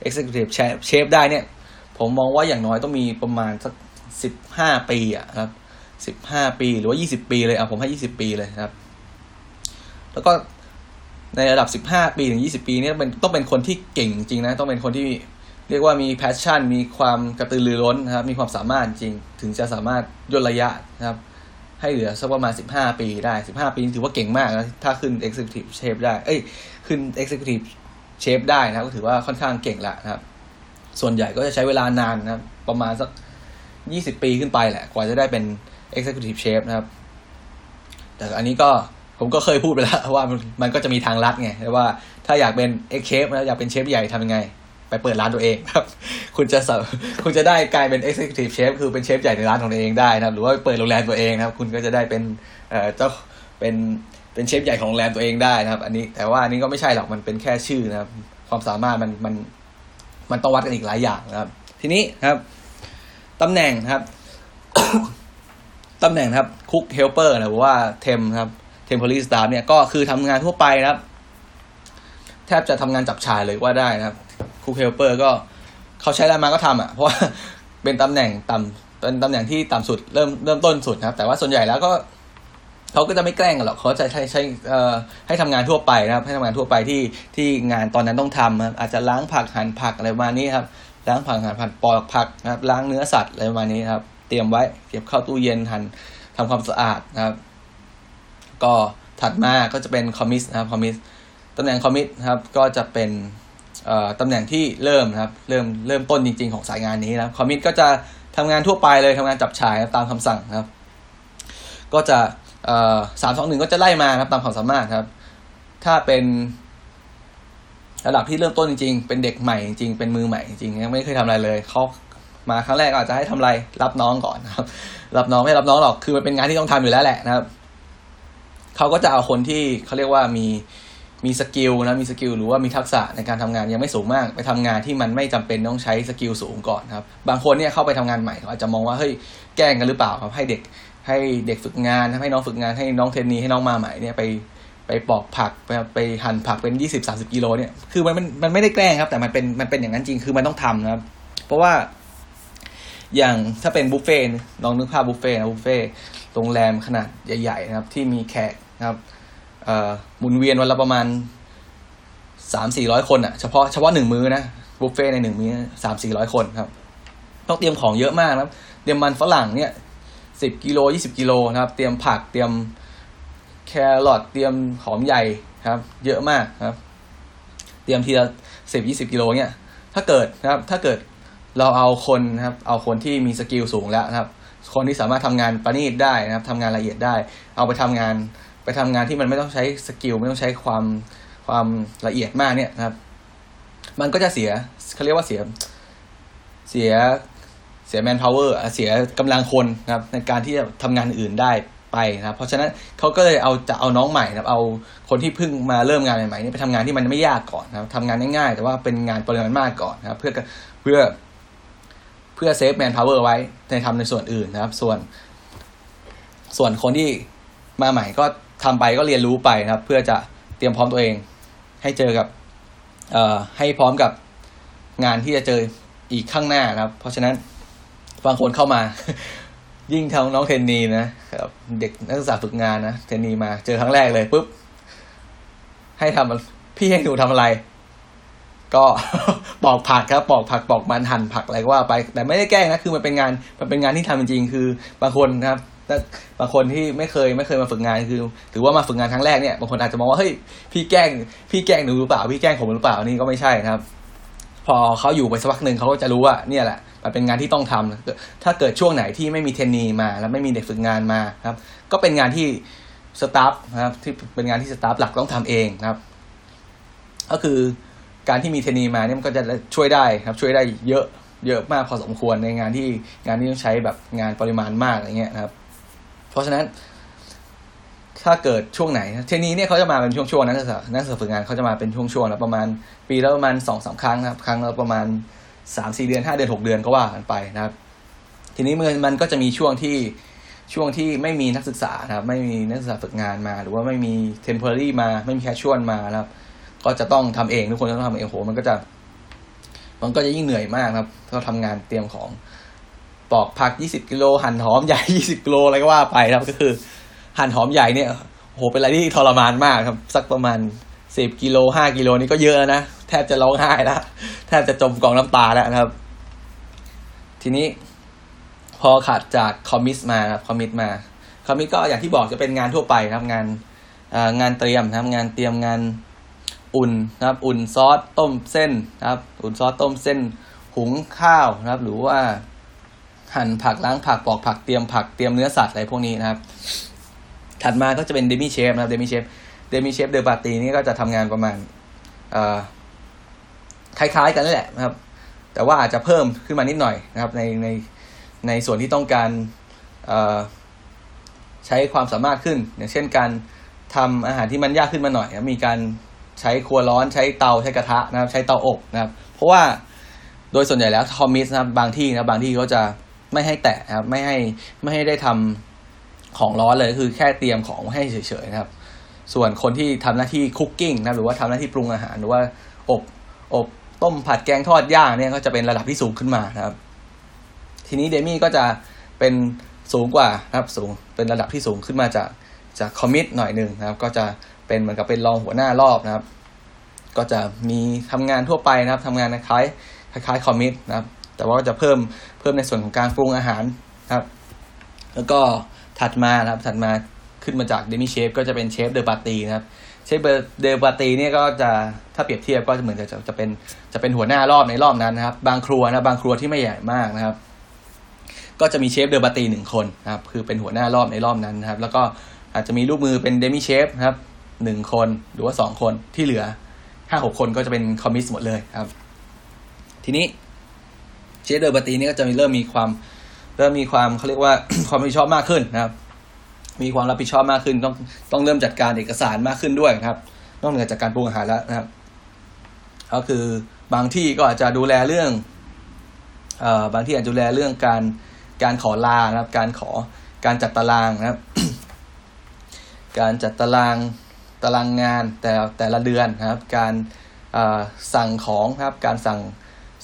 Executive Chef ได้เนี่ย ผมมองว่าอย่างน้อยต้องมีประมาณสักสิบห้าปีอะครับสิบห้าปีหรือว่ายี่สิบปีเลยอะผมให้ยี่สิบปีเลยครับ แล้วก็ในระดับสิบห้าปีถึงยี่สิบปีเนี่ยเป็นต้องเป็นคนที่เก่งจริงนะ ต้องเป็นคนที่เรียกว่ามีแพชชั่น มีความกระตือรือร้นนะครับ มีความสามารถจริง ถึงจะสามารถย่นระยะนะครับ ให้เหลือสักประมาณสิบห้าปีได้สิบห้าปีถือว่าเก่งมากนะถ้าขึ้น Executive Chef ได้ เอ้ย ขึ้น Executive Chef ได้นะก็ถือว่าค่อนข้างเก่งละนะครับ ส่วนใหญ่ก็จะใช้เวลานานนะครับประมาณสักยี่สิบปีขึ้นไปแหละ กว่าจะได้เป็น Executive Chef นะครับ แต่อันนี้ก็ผมก็เคยพูดไปแล้วว่ามันมันก็จะมีทางลัดไงว่าถ้าอยากเป็น X Chef นะอยากเป็นเชฟใหญ่ทำยังไง ไปเปิดร้านตัวเองครับ คุณจะคุณจะได้กลายเป็น Executive Chef คือเป็นเชฟใหญ่ในร้านของตัวเองได้นะครับ หรือว่าเปิดโรงแรมตัวเองนะครับ คุณก็จะได้เป็นเอ่อเจ้าเป็นเป็นเชฟใหญ่ของโรงแรมตัวเองได้นะครับ อันนี้แต่ว่าอันนี้ก็ไม่ใช่หรอกมันเป็นแค่ชื่อนะครับ ความสามารถมันมันมันต้องวัดกันอีกหลายอย่างนะครับ ทีนี้ครับตำแหน่งครับตำแหน่งครับ cook helper หรือว่า temp ครับ temporary staff เนี่ยก็คือทำงานทั่วไปนะครับ แทบจะทำงานจับฉ่ายเลยว่าได้นะครับ cook helper ก็เขาใช้อะไรมาก็ทำอะ เพราะว่าเป็นตำแหน่งต่ำเป็นตำแหน่งที่ต่ำสุดเริ่มเริ่มต้นสุดนะครับ แต่ว่าส่วนใหญ่แล้วก็เขาก็จะไม่แกล้งกันหรอกเขาจะใช้ใช้เอ่อให้ทำงานทั่วไปนะครับ ให้ทำงานทั่วไปที่ที่งานตอนนั้นต้องทำครับอาจจะล้างผักหั่นผักอะไรประมาณนี้ครับล้างผักหั่นผักปอกผักนะครับล้างเนื้อสัตว์อะไรประมาณนี้ครับ เตรียมไว้เก็บเข้าตู้เย็นหั่นทำความสะอาดนะครับ ก็ถัดมาก็จะเป็นคอมมิสนะครับคอมมิสำแหน่งคอมมิสนะครับก็จะเป็นตำแหน่งที่เริ่มนะครับเริ่มเริ่มต้นจริง ๆ ของสายงานนี้นะคอมมิสก็จะทำงานทั่วไปเลยทำงานจับฉายตามคำสั่งนะครับ ก็จะสามสองหนึ่งก็จะไล่มาครับตามความสามารถครับ ถ้าเป็นระดับที่เริ่มต้นจริงๆ เป็นเด็กใหม่จริงๆ เป็นมือใหม่จริงๆยังไม่เคยทำอะไรเลยเขามาครั้งแรกอาจจะให้ทำอะไรรับน้องก่อนนะครับ รับน้องไม่รับน้องหรอกคือมันเป็นงานที่ต้องทำอยู่แล้วแหละนะครับเขาก็จะเอาคนที่เขาเรียกว่ามี มี skill นะมี skill หรือว่ามีทักษะในการทำงานยังไม่สูงมาก ไปทำงานที่มันไม่จำเป็นต้องใช้ skill สูงก่อนครับบางคนเนี่ยเข้าไปทำงานใหม่เขาอาจจะมองว่าเฮ้ยแกล้งกันหรือเปล่าครับให้เด็กให้เด็กฝึกงานให้น้องฝึกงานให้น้อง trainee ให้น้องมาใหม่เนี่ยไปไปปอกผักไปไปหั่นผักเป็นยี่สิบสามสิบกิโลเนี่ยคือมันมันมันไม่ได้แกล้งครับ แต่มันเป็นมันเป็นอย่างนั้นจริงคือมันต้องทำนะครับ เพราะว่า อย่างถ้าเป็นบุฟเฟ่ลองนึกภาพบุฟเฟ่นะบุฟเฟ่โรงแรมขนาดใหญ่ ๆ นะครับ ที่มีแขกนะครับ หมุนเวียนวันละประมาณสามสี่ร้อยคนอะเฉพาะเฉพาะหนึ่งมื้อนะบุฟเฟ่ในหนึ่งมื้อสามสี่ร้อยคนครับ ต้องเตรียมของเยอะมากนะครับ เตรียมมันฝรั่งเนี่ยสิบกิโลยี่สิบกิโลนะครับ เตรียมผักเตรียมแครอทเตรียมหอมใหญ่ครับ เยอะมากครับ เตรียมทีละสิบยี่สิบกิโลเนี่ย ถ้าเกิดนะครับ ถ้าเกิดเราเอาคนนะครับ เอาคนที่มี skill สูงแล้วนะครับ คนที่สามารถทำงานประณีตได้นะครับทำงานละเอียดได้ เอาไปทำงาน ทำงานที่มันไม่ต้องใช้ skill ไม่ต้องใช้ความความละเอียดมากเนี่ยนะครับ มันก็จะเสียเขาเรียกว่าเสียเสียเสีย manpower เสียกำลังคนนะครับในการที่จะทำงานอื่นได้ไปนะครับ เพราะฉะนั้นเขาก็เลยเอาจะเอาน้องใหม่นะครับ เอาคนที่เพิ่งมาเริ่มงานใหม่ๆนี่ไปทำงานที่มันไม่ยากก่อนนะครับทำงานง่ายๆ แต่ว่าเป็นงานปริมาณมากก่อนนะครับ เพื่อเพื่อเพื่อ save manpower ไว้ในทำในส่วนอื่นนะครับ ส่วน ส่วนคนที่มาใหม่ก็ ทำไปก็เรียนรู้ไปนะครับ เพื่อจะเตรียมพร้อมตัวเอง ให้เจอกับเอ่อให้พร้อมกับงานที่จะเจออีกข้างหน้านะครับ เพราะฉะนั้นบางคนเข้ามา ยิ่งทางน้อง trainee นะครับเด็กนักศึกษาฝึกงานนะ trainee มาเจอครั้งแรกเลยปุ๊บให้ทำพี่ให้หนูทำอะไร ก็ปอกผักครับปอกผักปอกมันหั่นผักอะไรก็ว่าไป แต่ไม่ได้แกล้งนะคือมันเป็นงานมันเป็นงานที่ทำจริงคือบางคนนะครับ บางคนที่ไม่เคยไม่เคยมาฝึกงานคือ ถือว่ามาฝึกงานครั้งแรกเนี่ยบางคนอาจจะมองว่าเฮ้ยพี่แกล้งพี่แกล้งหนูหรือเปล่าพี่แกล้งผมหรือเปล่านี่ก็ไม่ใช่นะครับ พอเขาอยู่ไปสักพักหนึ่งเขาก็จะรู้ว่าเนี่ยแหละมันเป็นงานที่ต้องทำถ้าเกิดช่วงไหนที่ไม่มีเทรนนีมา แล้วไม่มีเด็กฝึกงานมาครับ ก็เป็นงานที่สตาฟนะครับที่เป็นงานที่สตาฟหลักต้องทำเองนะครับ ก็คือการที่มีเทรนนีมาเนี่ยมันก็จะช่วยได้ครับ ช่วยได้เยอะเยอะมากพอสมควรในงานที่งานที่ต้องใช้แบบงานปริมาณมากอะไรเงี้ยนะครับ เพราะฉะนั้น ถ้าเกิดช่วงไหน เทนี้เนี่ยเขาจะมาเป็นช่วงๆนักศึกษานักศึกษาฝึกงานเขาจะมาเป็นช่วงๆแล้วประมาณ ปีละประมาณสองสาครั้งนะครับ ครั้งละประมาณสามสี่เดือนห้าเดือนหกเดือนก็ว่ากันไปนะครับ ทีนี้มันมันก็จะมีช่วงที่ช่วงที่ไม่มีนักศึกษานะครับ ไม่มีนักศึกษาฝึกงานมา หรือว่าไม่มี temporary มาไม่มีแคชชวลมานะครับ ก็จะต้องทำเองทุกคนต้องทำเองโหมันก็จะ มันก็จะยิ่งเหนื่อยมากครับถ้าทำงานเตรียมของ ปอกผักยี่สิบกิโลหั่นหอมใหญ่ยี่สิบกิโลอะไรก็ว่าไปครับก็คือ หั่นหอมใหญ่เนี่ยโหเป็นอะไรที่ทรมานมากครับ สักประมาณสิบกิโลห้ากิโลนี่ก็เยอะนะแทบจะร้องไห้แล้วแทบจะจมกองน้ำตาแล้วนะครับ ทีนี้พอถัดจาก commis มาครับ commis มา commis ก็อย่างที่บอกจะเป็นงานทั่วไปครับงานงานเตรียมนะครับ งานเตรียมงานอุ่นนะครับ อุ่นซอสต้มเส้นนะครับ อุ่นซอสต้มเส้น หุงข้าวนะครับ หรือว่า หั่นผักล้างผักปอกผักเตรียมผักเตรียมเนื้อสัตว์อะไรพวกนี้นะครับ ถัดมาก็จะเป็น demi chef นะครับ demi chefเดมี่เชฟเดอปาตีนี่ก็จะทำงานประมาณคล้ายๆกันนั่นแหละนะครับ แต่ว่าอาจจะเพิ่มขึ้นมานิดหน่อยนะครับ ในในในส่วนที่ต้องการใช้ความสามารถขึ้น อย่างเช่นการทำอาหารที่มันยากขึ้นมาหน่อยนะมีการใช้ครัวร้อนใช้เตาใช้กระทะนะครับ ใช้เตาอบนะครับ เพราะว่าโดยส่วนใหญ่แล้วคอมมิสนะครับบางที่นะบางที่เขาจะ ไม่ให้แตะนะครับ ไม่ให้ไม่ให้ได้ทำของร้อนเลยคือแค่เตรียมของให้เฉยๆนะครับ ส่วนคนที่ทำหน้าที่คุกกิ้งนะหรือว่าทำหน้าที่ปรุงอาหารหรือว่าอบอบต้มผัดแกงทอดย่างเนี่ยก็จะเป็นระดับที่สูงขึ้นมานะครับ ทีนี้เดมี่ก็จะเป็นสูงกว่านะครับสูงเป็นระดับที่สูงขึ้นมาจากจากคอมมิตหน่อยหนึ่งนะครับ ก็จะเป็นเหมือนกับเป็นรองหัวหน้ารอบนะครับ ก็จะมีทำงานทั่วไปนะครับทำงานคล้ายคล้าย commis นะครับ แต่ว่าจะเพิ่มเพิ่มในส่วนของการปรุงอาหารนะครับ แล้วก็ถัดมานะครับถัดมาขึ้นมาจาก demi chef ก็จะเป็น chef de partie นะครับ chef de partie เนี่ยก็จะถ้าเปรียบเทียบก็จะเหมือนจะจะเป็นจะเป็นหัวหน้ารอบในรอบนั้นนะครับ บางครัวนะบางครัวที่ไม่ใหญ่มากนะครับ ก็จะมี chef de partie หนึ่งคนนะครับคือเป็นหัวหน้ารอบในรอบนั้นนะครับ แล้วก็อาจจะมีลูกมือเป็น demi chef นะครับหนึ่งคนหรือว่าสองคนที่เหลือห้าหกคนก็จะเป็น commis หมดเลยครับ ทีนี้ chef de partie นี่ก็จะมีเริ่มมีความเริ่มมีความเขาเรียกว่าความรับผิดชอบมากขึ้นนะครับ มีความรับผิดชอบมากขึ้น ต้องต้องเริ่มจัดการเอกสารมากขึ้นด้วยครับ นอกเหนือจากการปรุงอาหารแล้วนะครับ ก็คือบางที่ก็อาจจะดูแลเรื่องเอ่อบางที่อาจจะดูแลเรื่องการการขอลานะครับ การขอการจัดตารางนะครับ การจัดตารางตารางงานแต่แต่ละเดือนนะครับ การสั่งของครับ การสั่ง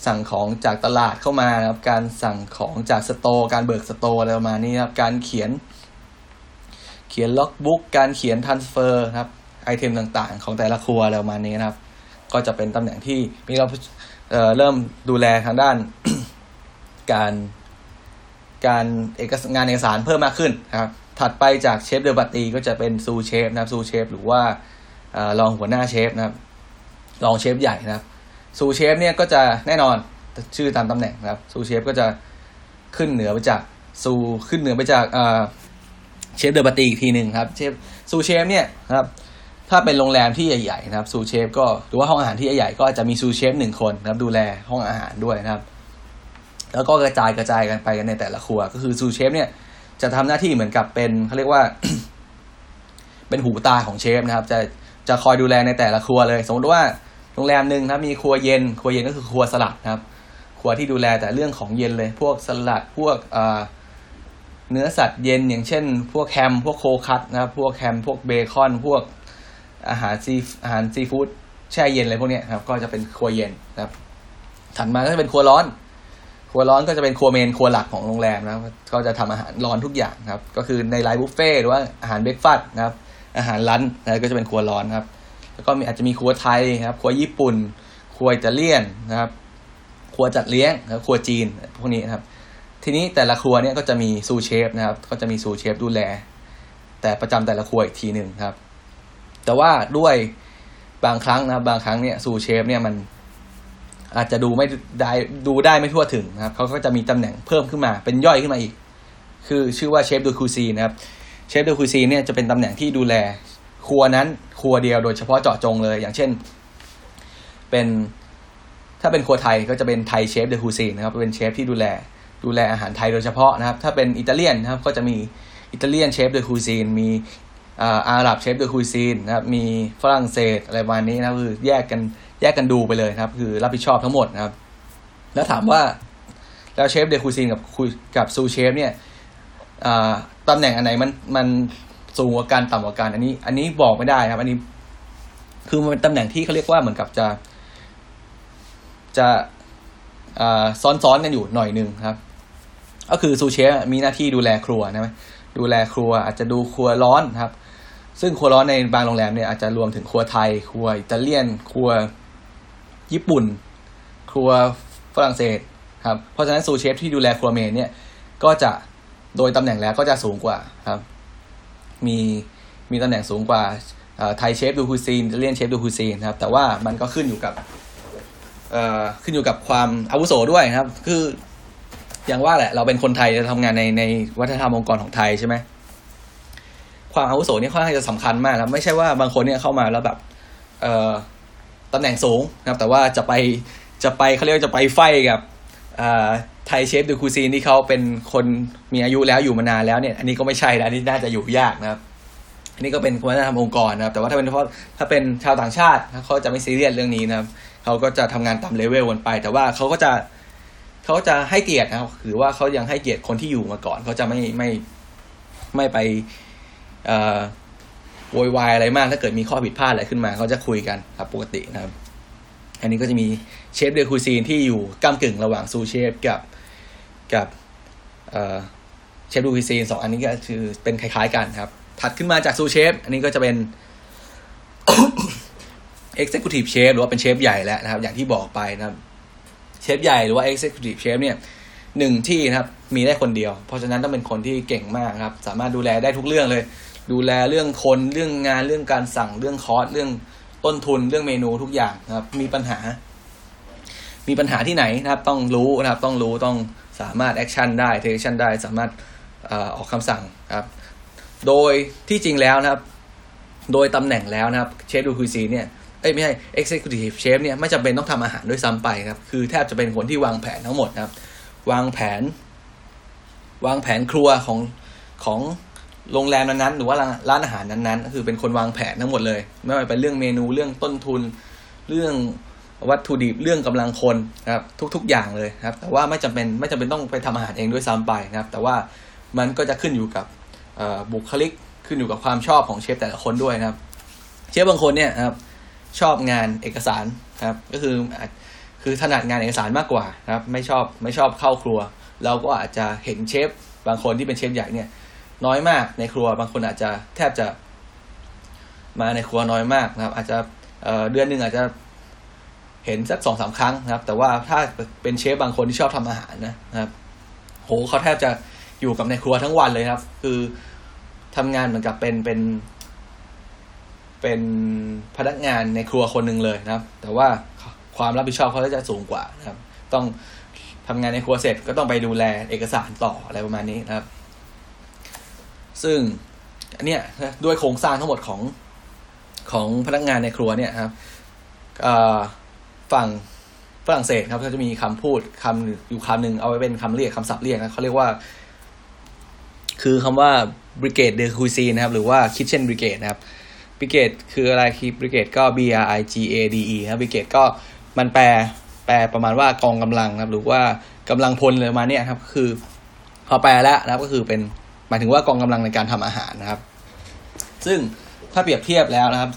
สั่งของจากตลาดเข้ามาครับ การสั่งของจาก store การเบิก store อะไรประมาณนี้ครับ การเขียน เขียน logbook การเขียน transfer ครับ item ต่างๆ ของแต่ละครัวอะไรประมาณนี้นะครับ ก็จะเป็นตำแหน่งที่มีเราเริ่มดูแลทางด้านการการเอกงานเอกสารเพิ่มมากขึ้นนะครับ ถัดไปจาก chef de partie ก็จะเป็น sous chef นะครับ sous chef หรือว่ารองหัวหน้าเชฟนะครับ รองเชฟใหญ่นะครับ sous chef เนี่ยก็จะแน่นอนชื่อตามตำแหน่งนะครับ sous chef ก็จะขึ้นเหนือไปจาก sous ขึ้นเหนือไปจาก chef de partie อีกทีหนึ่งครับเชฟ sous chef เนี่ยนะครับถ้าเป็นโรงแรมที่ใหญ่ๆนะครับ sous chef ก็หรือว่าห้องอาหารที่ใหญ่ๆก็จะมี sous chef หนึ่งคนนะครับดูแลห้องอาหารด้วยนะครับ แล้วก็กระจายกระจายกันไปกันในแต่ละครัว ก็คือซูเชฟเนี่ยจะทำหน้าที่เหมือนกับเป็นเขาเรียกว่า เป็นหูตาของเชฟนะครับ จะจะคอยดูแลในแต่ละครัวเลย สมมติว่า โรงแรมหนึ่งนะมีครัวเย็น ครัวเย็นก็คือครัวสลัดครับ ครัวที่ดูแลแต่เรื่องของเย็นเลย พวกสลัดพวกเนื้อสัตว์เย็นอย่างเช่น พวกแฮมพวกโคคัตนะครับพวกแฮมพวกเบคอน พวกอาหารซีอาหารซีฟู้ดแช่เย็นอะไรพวกนี้ครับ ก็จะเป็นครัวเย็นนะครับ ถัดมาก็จะเป็นครัวร้อน ครัวร้อนก็จะเป็นครัวเมนครัวหลักของโรงแรมนะครับ ก็จะทำอาหารร้อนทุกอย่างครับ ก็คือในไลน์บุฟเฟ่หรือว่าอาหารเบรกฟาสต์นะครับ อาหารร้านนะก็จะเป็นครัวร้อนครับ แล้วก็มีอาจจะมีครัวไทยครับครัวญี่ปุ่น ครัวอิตาเลียนนะครับ ครัวจัดเลี้ยงครับครัวจีนพวกนี้นะครับ ทีนี้แต่ละครัวเนี่ยก็จะมีซูเชฟนะครับ ก็จะมีซูเชฟดูแล แต่ประจำแต่ละครัวอีกทีหนึ่งครับ แต่ว่าด้วยบางครั้งนะครับ บางครั้งเนี่ย sous chef เนี่ยมันอาจจะดูไม่ได้ดูได้ไม่ทั่วถึงนะครับเขาก็จะมีตำแหน่งเพิ่มขึ้นมา เป็นย่อยขึ้นมาอีก คือชื่อว่า chef de cuisine นะครับ chef de cuisine เนี่ยจะเป็นตำแหน่งที่ดูแล ครัวนั้นครัวเดียวโดยเฉพาะเจาะจงเลย อย่างเช่น เป็นถ้าเป็นครัวไทยก็จะเป็นไทย chef de cuisine นะครับเป็นเชฟที่ดูแลดูแลอาหารไทยโดยเฉพาะนะครับ ถ้าเป็นอิตาเลียนนะครับก็จะมีอิตาเลียน chef de cuisine มีอาหรับ chef de cuisine นะครับมีฝรั่งเศสอะไรประมาณนี้นะคือแยกกันแยกกันดูไปเลยครับ คือรับผิดชอบทั้งหมดนะครับ แล้วถามว่าแล้ว chef de cuisine กับกับ sous chef เนี่ยตำแหน่งอันไหนมันมัน สูงกว่ากันต่ำกว่ากันอันนี้ อันนี้บอกไม่ได้ครับ อันนี้ คือมันเป็นตำแหน่งที่เขาเรียกว่าเหมือนกับจะ จะซ้อนๆกันอยู่หน่อยหนึ่งครับ ก็คือซูเชฟมีหน้าที่ดูแลครัวนะไหมดูแลครัวอาจจะดูครัวร้อนครับ ซึ่งครัวร้อนในบางโรงแรมเนี่ยอาจจะรวมถึงครัวไทย ครัวอิตาเลียน ครัวญี่ปุ่น ครัวฝรั่งเศสครับ เพราะฉะนั้นซูเชฟที่ดูแลครัวเมนเนี่ยก็จะโดยตำแหน่งแล้วก็จะสูงกว่าครับ มีมีตำแหน่งสูงกว่าไทย chef de cuisine อิตาเลียน chef de cuisine ครับแต่ว่ามันก็ขึ้นอยู่กับขึ้นอยู่กับความอาวุโสด้วยครับ คืออย่างว่าแหละ เราเป็นคนไทยเราทำงานในในวัฒนธรรมองค์กรของไทยใช่ไหมความอาวุโสนี่ค่อนข้างจะสำคัญมากครับไม่ใช่ว่าบางคนเนี่ยเข้ามาแล้วแบบเอ่อตำแหน่งสูงนะครับ แต่ว่าจะไปจะไปเขาเรียกจะไป fight กับ ไทย chef de cuisine ที่เขาเป็นคนมีอายุแล้วอยู่มานานแล้วเนี่ย อันนี้ก็ไม่ใช่แล้วอันนี้น่าจะอยู่ยากนะครับ อันนี้ก็เป็นวัฒนธรรมองค์กรนะครับ แต่ว่าถ้าเป็นเฉพาะถ้าเป็นชาวต่างชาติเขาจะไม่ซีเรียสเรื่องนี้นะครับเขาก็จะทำงานตามเลเวลกันไป แต่ว่าเขาก็จะเขาจะให้เกียรตินะครับหรือว่าเขายังให้เกียรติคนที่อยู่มาก่อนเขาจะไม่ไม่ไม่ไปเอ่อโวยวายอะไรมาก ถ้าเกิดมีข้อผิดพลาดอะไรขึ้นมาเขาจะคุยกันครับปกตินะครับ อันนี้ก็จะมี chef de cuisine ที่อยู่ก้ำกึ่งระหว่าง sous chef กับกับเชฟดูคูซีนสองอันนี้ก็คือเป็นคล้ายๆกันครับ ถัดขึ้นมาจากซูเชฟอันนี้ก็จะเป็น Executive Chef หรือว่าเป็นเชฟใหญ่แล้วนะครับ อย่างที่บอกไปนะครับ เชฟใหญ่หรือว่า Executive Chef เนี่ยหนึ่งที่นะครับมีได้คนเดียว เพราะฉะนั้นต้องเป็นคนที่เก่งมากครับ สามารถดูแลได้ทุกเรื่องเลย ดูแลเรื่องคนเรื่องงานเรื่องการสั่งเรื่องคอร์สเรื่องต้นทุนเรื่องเมนูทุกอย่างนะครับ มีปัญหา มีปัญหาที่ไหนนะครับ ต้องรู้นะครับ ต้องรู้ต้องสามารถ action ได้ take action ได้สามารถออกคำสั่งครับ โดยที่จริงแล้วนะครับ โดยตำแหน่งแล้วนะครับ chef de cuisine เนี่ยเอ้ยไม่ใช่ executive chef เนี่ยไม่จำเป็นต้องทำอาหารด้วยซ้ำไปครับ คือแทบจะเป็นคนที่วางแผนทั้งหมดนะครับ วางแผน วางแผนครัวของของโรงแรมนั้นๆหรือว่าร้านอาหารนั้นๆก็คือเป็นคนวางแผนทั้งหมดเลย ไม่ว่าเป็นเรื่องเมนูเรื่องต้นทุน เรื่อง วัตถุดิบเรื่องกำลังคนนะครับทุก ๆ อย่างเลยครับ แต่ว่าไม่จำเป็นไม่จำเป็นต้องไปทำอาหารเองด้วยซ้ำไปนะครับ แต่ว่ามันก็จะขึ้นอยู่กับบุคลิกขึ้นอยู่กับความชอบของเชฟแต่ละคนด้วยนะครับ เชฟบางคนเนี่ยครับชอบงานเอกสารครับ ก็คือคือถนัดงานเอกสารมากกว่าครับ ไม่ชอบไม่ชอบเข้าครัว เราก็อาจจะเห็นเชฟบางคนที่เป็นเชฟใหญ่เนี่ย น้อยมากในครัวบางคนอาจจะแทบจะมาในครัวน้อยมากนะครับ อาจจะเเดือนหนึ่งอาจจะ เห็นสักสองสามครั้งนะครับ แต่ว่าถ้าเป็นเชฟบางคนที่ชอบทำอาหารนะครับ โหเขาแทบจะอยู่กับในครัวทั้งวันเลยครับ คือทำงานเหมือนกับเป็นเป็น เป็นพนักงานในครัวคนหนึ่งเลยนะครับ แต่ว่าความรับผิดชอบเขาจะสูงกว่านะครับ ต้องทำงานในครัวเสร็จก็ต้องไปดูแลเอกสารต่ออะไรประมาณนี้นะครับ ซึ่งอันเนี้ยด้วยโครงสร้างทั้งหมดของของพนักงานในครัวเนี่ยครับ ฝั่งฝรั่งเศสครับเขาจะมีคำพูดคำอยู่คำหนึ่งเอาไว้เป็นคำเรียกคำศัพท์เรียกนะเขาเรียกว่า คือคำว่า brigade de cuisine นะครับ หรือว่า kitchen brigade นะครับบริเกตคืออะไรคือบริเกตก็ B R I G A D E ครับบริเกตก็มันแปลแปลประมาณว่ากองกำลังนะครับ หรือว่ากำลังพลเลยมาเนี่ยครับ คือพอแปลแล้วนะครับก็คือเป็นหมายถึงว่ากองกำลังในการทำอาหารนะครับ ซึ่งถ้าเปรียบเทียบแล้วนะครับ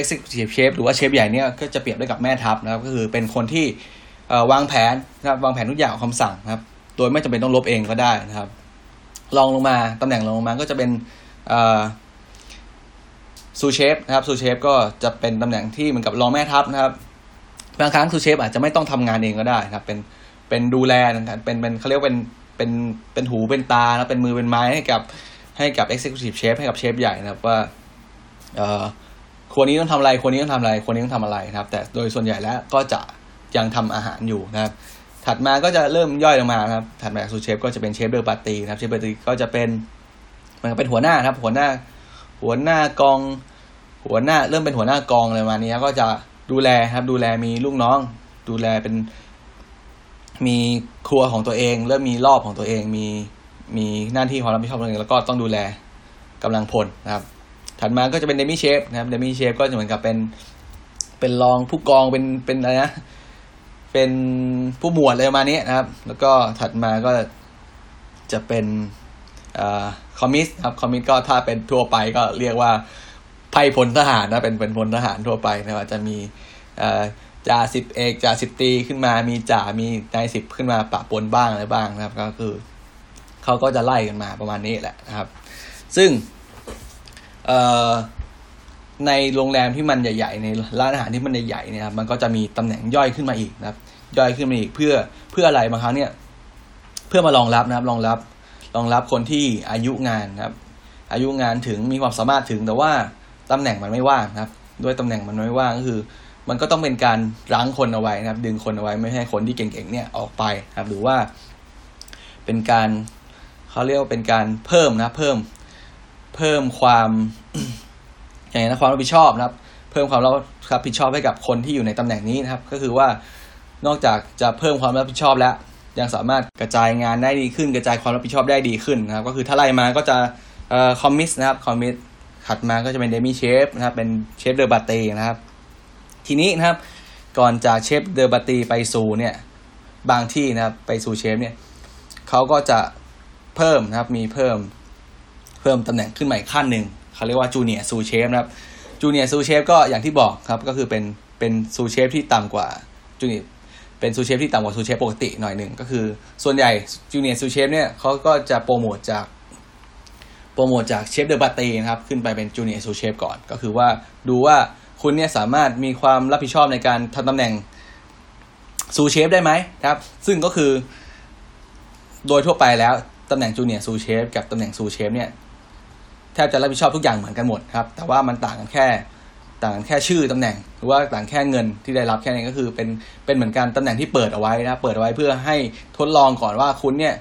executive chef หรือว่าเชฟใหญ่เนี่ยก็จะเปรียบได้กับแม่ทัพนะครับ ก็คือเป็นคนที่วางแผนนะครับวางแผนทุกอย่างคำสั่งนะครับ โดยไม่จำเป็นต้องลบเองก็ได้นะครับลองลงมาตำแหน่งลงมาก็จะเป็นซูเชฟนะครับซูเชฟก็จะเป็นตำแหน่งที่เหมือนกับรองแม่ทัพนะครับบางครั้ง sous chef อาจจะไม่ต้องทำงานเองก็ได้นะครับ เป็นเป็นดูแลนะครับเป็นเป็นเขาเรียกเป็นเป็นเป็นหูเป็นตาแล้วเป็นมือเป็นไม้ให้กับให้กับ executive chef ให้กับเชฟใหญ่นะครับว่าเออ คนนี้ต้องทำอะไร คนนี้ต้องทำอะไร คนนี้ต้องทำอะไรนะครับ แต่โดยส่วนใหญ่แล้วก็จะยังทำอาหารอยู่นะครับ ถัดมาก็จะเริ่มย่อยลงมานะครับ ถัดมาจาก sous chef ก็จะเป็น chef de partie นะครับ chef partie ก็จะเป็นมันเป็นหัวหน้าครับ หัวหน้า หัวหน้ากอง หัวหน้าเริ่มเป็นหัวหน้ากองเลยมานี้ก็จะดูแลครับ ดูแลมีลูกน้อง ดูแลเป็น มีครัวของตัวเอง เริ่มมีรอบของตัวเอง มีมีหน้าที่ความรับผิดชอบตัวเอง แล้วก็ต้องดูแลกำลังพลนะครับ ถัดมาก็จะเป็นเดมี่เชฟนะครับเดมี่เชฟก็จะเหมือนกับเป็นเป็นรองผู้กองเป็นเป็นอะไรนะเป็นผู้หมวดอะไรประมาณนี้นะครับ แล้วก็ถัดมาก็จะเป็นคอมมิสครับคอมมิสก็ถ้าเป็นทั่วไปก็เรียกว่าไพ่พลทหารนะเป็นเป็นพลทหารทั่วไปนะครับจะมีจ่าสิบเอกจ่าสิบตีขึ้นมา มีจ่ามีนายสิบขึ้นมาปะปนบ้างอะไรบ้างนะครับ ก็คือเขาก็จะไล่กันมาประมาณนี้แหละนะครับ ซึ่ง ในโรงแรมที่มันใหญ่ ๆ ในร้านอาหารที่มันใหญ่ๆเนี่ยครับมันก็จะมีตำแหน่งย่อยขึ้นมาอีกนะครับ ย่อยขึ้นมาอีกเพื่อเพื่ออะไรบางครั้งเนี่ย เพื่อมารองรับนะครับรองรับรองรับคนที่อายุงานครับ อายุงานถึงมีความสามารถถึงแต่ว่าตำแหน่งมันไม่ว่างครับ ด้วยตำแหน่งมันไม่ว่างก็คือ มันก็ต้องเป็นการรั้งคนเอาไว้นะครับ ดึงคนเอาไว้ไม่ให้คนที่เก่งๆเนี่ยออกไปครับ หรือว่าเป็นการเขาเรียกว่าเป็นการเพิ่มนะเพิ่ม เพิ่มความอย่างนะความรับผิดชอบนะครับ เพิ่มความรับผิดชอบให้กับคนที่อยู่ในตำแหน่งนี้นะครับ ก็คือว่านอกจากจะเพิ่มความรับผิดชอบแล้ว ยังสามารถกระจายงานได้ดีขึ้น กระจายความรับผิดชอบได้ดีขึ้นนะครับ ก็คือถ้าไล่มาก็จะเอ่อ commis นะครับ commis ถัดมาก็จะเป็น demi chef นะครับ เป็น chef de partie นะครับ ทีนี้นะครับ ก่อนจาก chef de partie ไปสู่เนี่ยบางที่นะครับไปสู่เชฟเนี่ยเขาก็จะเพิ่มนะครับมีเพิ่ม เพิ่มตำแหน่งขึ้นใหม่ขั้นหนึ่งเขาเรียกว่า junior sous chef นะครับ junior sous chef ก็อย่างที่บอกครับก็คือเป็นเป็น sous chef ที่ต่ำกว่า junior เป็น sous chef ที่ต่ำกว่า sous chef ปกติหน่อยหนึ่งก็คือส่วนใหญ่ junior sous chef เนี่ยเขาก็จะโปรโมทจากโปรโมทจาก chef de partie นะครับขึ้นไปเป็น junior sous chef ก่อน ก็คือว่าดูว่าคุณเนี่ยสามารถมีความรับผิดชอบในการทำตำแหน่ง sous chef ได้ไหมครับ ซึ่งก็คือโดยทั่วไปแล้วตำแหน่ง junior sous chef กับตำแหน่ง sous chef เนี่ย แทบจะรับผิดชอบทุกอย่างเหมือนกันหมดครับ แต่ว่ามันต่างกันแค่ต่างกันแค่ชื่อตำแหน่ง หรือว่าต่างแค่เงินที่ได้รับแค่นี้ก็คือเป็นเป็นเหมือนกันตำแหน่งที่เปิดเอาไว้นะเปิดเอาไว้เพื่อให้ทดลองก่อนว่าคุณเนี่ย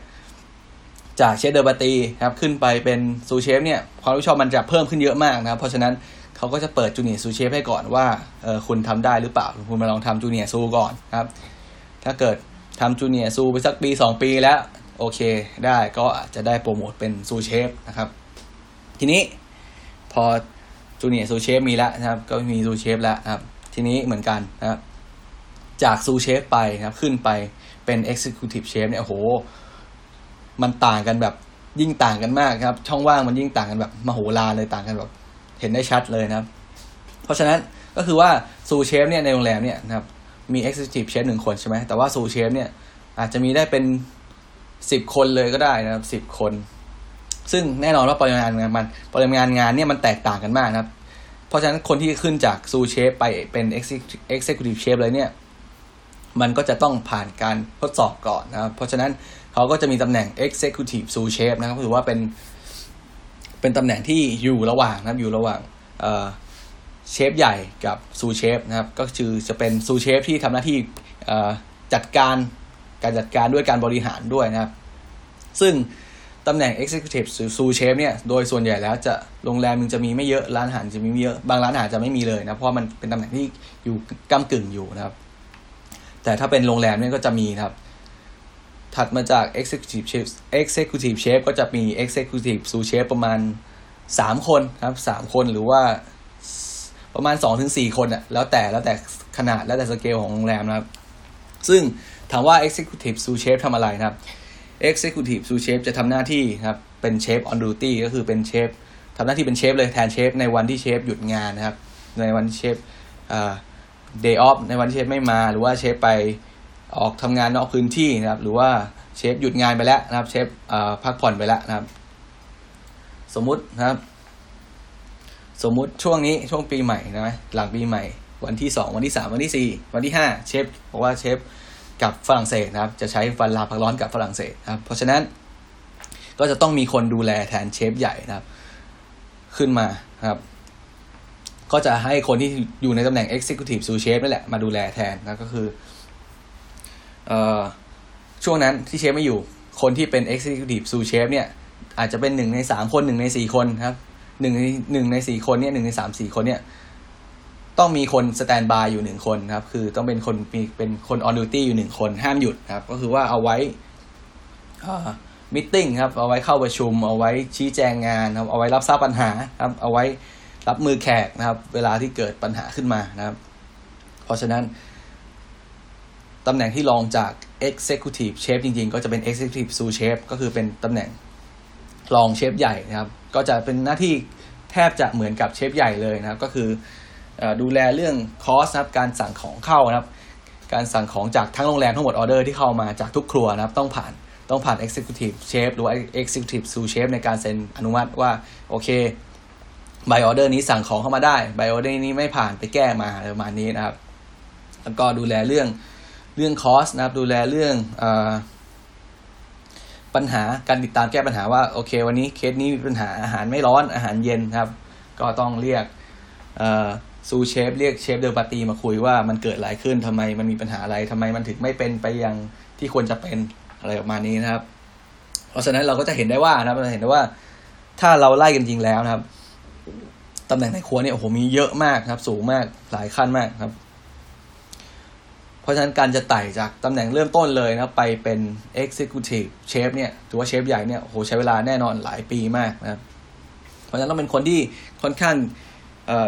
จาก chef de partie ครับขึ้นไปเป็น sous chef เนี่ยความรับผิดชอบมันจะเพิ่มขึ้นเยอะมากนะครับเพราะฉะนั้นเขาก็จะเปิด junior sous chef ให้ก่อนว่าเออคุณทำได้หรือเปล่าคุณมาลองทำ junior sous ก่อนครับ ถ้าเกิดทำ junior sous ไปสักปีสองปีแล้ว โอเค ได้ก็อาจจะได้โปรโมทเป็น sous chef นะครับ ทีนี้พอ junior sous chef มีแล้วนะครับ ก็มี sous chef แล้วครับ ทีนี้เหมือนกันนะครับ จาก sous chef ไปนะครับ ขึ้นไปเป็น Executive Chef เนี่ยโอ้โห มันต่างกันแบบยิ่งต่างกันมากครับ ช่องว่างมันยิ่งต่างกันแบบมโหฬารเลยต่างกันแบบเห็นได้ชัดเลยนะครับ เพราะฉะนั้นก็คือว่าซูเชฟเนี่ยในโรงแรมเนี่ยนะครับมี Executive Chef หนึ่งคนใช่ไหมแต่ว่าซูเชฟเนี่ยอาจจะมีได้เป็นสิบคนเลยก็ได้นะครับสิบคน ซึ่งแน่นอนว่าปริมาณงานมันปริมาณงานเนี่ยมันแตกต่างกันมากนะครับ เพราะฉะนั้นคนที่ขึ้นจากซูเชฟไปเป็น executive chef เลยเนี่ย มันก็จะต้องผ่านการทดสอบก่อนนะครับ เพราะฉะนั้นเขาก็จะมีตำแหน่ง executive sous chef นะครับถือว่าเป็น เป็นตำแหน่งที่อยู่ระหว่างนะครับอยู่ระหว่างเชฟใหญ่กับซูเชฟนะครับ ก็คือจะเป็นซูเชฟที่ทำหน้าที่จัดการการจัดการด้วยการบริหารด้วยนะครับ ซึ่ง ตำแหน่ง Executive ซูเชฟเนี่ยโดยส่วนใหญ่แล้วจะโรงแรมมันจะมีไม่เยอะร้านอาหารจะมีไม่เยอะบางร้านอาหารจะไม่มีเลยนะเพราะมันเป็นตำแหน่งที่อยู่ก้ากึ่งอยู่นะครับ แต่ถ้าเป็นโรงแรมเนี่ยก็จะมีครับ ถัดมาจาก Executive Chef Executive Chef ก็จะมี Executive ซูเชฟประมาณสามคนครับสามคนหรือว่าประมาณสองถึงสี่คนอะแล้วแต่แล้วแต่ขนาดแล้วแต่สเกลของโรงแรมนะครับ ซึ่งถามว่า Executive ซูเชฟทำอะไรนะครับ Executive Sous Chef จะทำหน้าที่ครับเป็นเชฟ on duty ก็คือเป็นเชฟทำหน้าที่เป็นเชฟเลยแทนเชฟในวันที่เชฟหยุดงานนะครับ ในวันที่เชฟเอ่อ day off ในวันที่เชฟไม่มาหรือว่าเชฟไปออกทำงานนอกพื้นที่นะครับ หรือว่าเชฟหยุดงานไปแล้วนะครับ เชฟพักผ่อนไปแล้วนะครับ สมมุตินะครับ สมมุติช่วงนี้ช่วงปีใหม่นะหลังปีใหม่ วันที่สองวันที่สามวันที่สี่วันที่ห้าเชฟบอกว่าเชฟ กับฝรั่งเศสนะครับ จะใช้วันลาพักร้อนกับฝรั่งเศสนะครับ เพราะฉะนั้นก็จะต้องมีคนดูแลแทนเชฟใหญ่นะครับ ขึ้นมาครับ ก็จะให้คนที่อยู่ในตำแหน่ง Executive Sous Chef นั่นแหละมาดูแลแทนนะก็คือเอ่อช่วงนั้นที่เชฟไม่อยู่ คนที่เป็น Executive Sous Chef เนี่ย อาจจะเป็นหนึ่งในสามคนหนึ่งในสี่คนครับหนึ่งในหนึ่งในสี่คนเนี่ยหนึ่งในสามสี่คนเนี่ย ต้องมีคนสแตนบายอยู่หนึ่งคนครับ คือต้องเป็นคนมีเป็นคนออนดิวตี้อยู่หนึ่งคนห้ามหยุดครับ ก็คือว่าเอาไว้มิ팅ครับ เอาไว้เข้าประชุม เอาไว้ชี้แจงงานครับ เอาไว้รับทราบปัญหาครับ เอาไว้รับมือแขกนะครับ เวลาที่เกิดปัญหาขึ้นมานะครับ เพราะฉะนั้นตำแหน่งที่รองจาก Executive Chef จริงๆ ก็จะเป็น Executive Sous Chef ก็คือเป็นตำแหน่งรองเชฟใหญ่นะครับ ก็จะเป็นหน้าที่แทบจะเหมือนกับเชฟใหญ่เลยนะครับ ก็คือ ดูแลเรื่องคอสนะครับการสั่งของเข้านะครับ การสั่งของจากทั้งโรงแรมทั้งหมดออเดอร์ที่เข้ามาจากทุกครัวนะครับต้องผ่านต้องผ่าน Executive Chef หรือว่า Executive Sous Chef ในการเซ็นอนุมัติว่าโอเคใบออเดอร์นี้สั่งของเข้ามาได้ใบออเดอร์นี้ไม่ผ่านไปแก้มาประมาณนี้นะครับ แล้วก็ดูแลเรื่องเรื่อง cost นะครับ ดูแลเรื่องอปัญหาการติดตามแก้ปัญหาว่าโอเค วันนี้เคสนี้มีปัญหาอาหารไม่ร้อนอาหารเย็นครับ ก็ต้องเรียก ซูเชฟเรียกเชฟเดอร์ปาตีมาคุยว่ามันเกิดอะไรขึ้นทำไมมันมีปัญหาอะไรทำไมมันถึงไม่เป็นไปอย่างที่ควรจะเป็นอะไรประมาณนี้นะครับ เพราะฉะนั้นเราก็จะเห็นได้ว่านะครับเราเห็นได้ว่าถ้าเราไล่กันจริงแล้วนะครับตำแหน่งในครัวเนี่ยโอ้โหมีเยอะมากครับ สูงมากหลายขั้นมากครับ เพราะฉะนั้นการจะไต่จากตำแหน่งเริ่มต้นเลยนะไปเป็น executive chef เนี่ยถือว่าเชฟใหญ่เนี่ยโอ้โหใช้เวลาแน่นอนหลายปีมากนะครับ เพราะฉะนั้นต้องเป็นคนที่ค่อนข้าง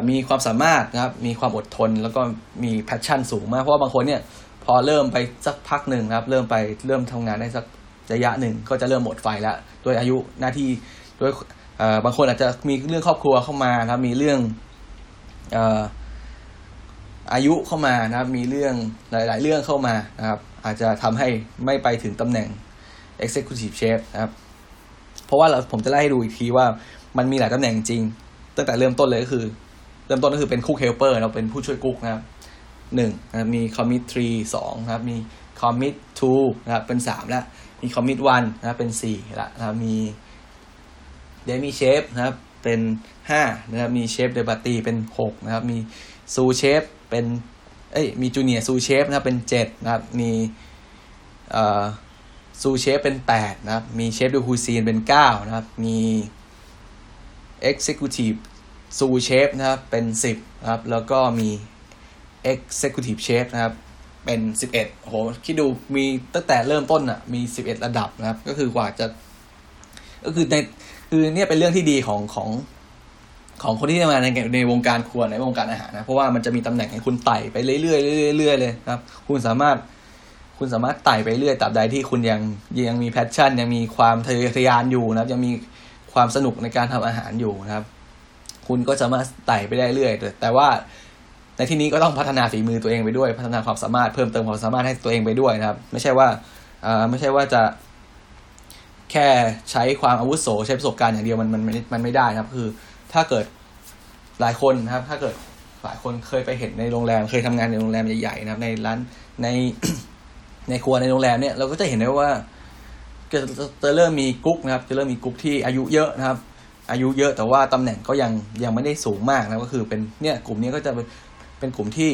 มีความสามารถนะครับ มีความอดทนแล้วก็มี passion สูงมาก เพราะว่าบางคนเนี่ยพอเริ่มไปสักพักหนึ่งครับ เริ่มไปเริ่มทำงานได้สักระยะหนึ่งก็จะเริ่มหมดไฟแล้วด้วยอายุหน้าที่ด้วยบางคนอาจจะมีเรื่องครอบครัวเข้ามานะครับ มีเรื่องอายุเข้ามานะครับ มีเรื่องหลาย ๆ เรื่องเข้ามานะครับ อาจจะทำให้ไม่ไปถึงตำแหน่ง executive chef นะครับ เพราะว่าเราผมจะไล่ให้ดูอีกทีว่ามันมีหลายตำแหน่งจริง ตั้งแต่เริ่มต้นเลยก็คือ เริ่มต้นก็คือเป็น cook helper เราเป็นผู้ช่วยกุ๊กนะครับหนึ่งนะมี commis three สองนะครับมี commis two นะครับเป็นสามแล้วมี commis one นะครับเป็นสี่ละนะครับมี demi chef นะครับเป็นห้านะครับมี chef de partie เป็นหกนะครับมี sous chef เป็นเอ้ยมี junior sous chef นะครับเป็นเจ็ดนะครับมีเอ่อ sous chef เป็นแปดนะครับมี chef de cuisine เป็นเก้านะครับมี exec sous chef นะครับเป็นสิบนะครับแล้วก็มี Executive Chef นะครับเป็นสิบเอ็ดโหคิดดูมีตั้งแต่เริ่มต้นอะมีสิบเอ็ดระดับนะครับ ก็คือกว่าจะ ก็คือในคือเนี่ยเป็นเรื่องที่ดีของของของคนที่ทำงานในในวงการครัวในวงการอาหารนะเพราะว่ามันจะมีตำแหน่งให้คุณไต่ไปเรื่อยๆเรื่อยๆเลยนะครับ คุณสามารถคุณสามารถไต่ไปเรื่อยตราบใดที่คุณยังยังมีแพชชั่น ยังมีความทะเยอทะยานอยู่นะครับ ยังมีความสนุกในการทำอาหารอยู่นะครับ คุณก็สามาไต่ไปได้เรื่อยแต่ว่าในที่นี้ก็ต้องพัฒนาฝีมือตัวเองไปด้วย พัฒนาความสามารถเพิ่มเติมความสามารถให้ตัวเองไปด้วยนะครับ ไม่ใช่ว่าไม่ใช่ว่าจะแค่ใช้ความอาวุโสใช้ประสบการณ์อย่างเดียวมันมันมันไม่ได้นะครับ คือถ้าเกิดหลายคนนะครับ ถ้าเกิดหลายคนเคยไปเห็นในโรงแรม เคยทำงานในโรงแรมใหญ่ๆนะครับ ในร้านในในครัวในโรงแรมเนี่ยเราก็จะเห็นได้ว่าจะจะเริ่มมีกุ๊กนะครับ จะเริ่มมีกุ๊กที่อายุเยอะนะครับ อายุเยอะแต่ว่าตำแหน่งก็ยังยังไม่ได้สูงมากนะก็คือเป็นเนี่ยกลุ่มนี้ก็จะเป็นกลุ่มที่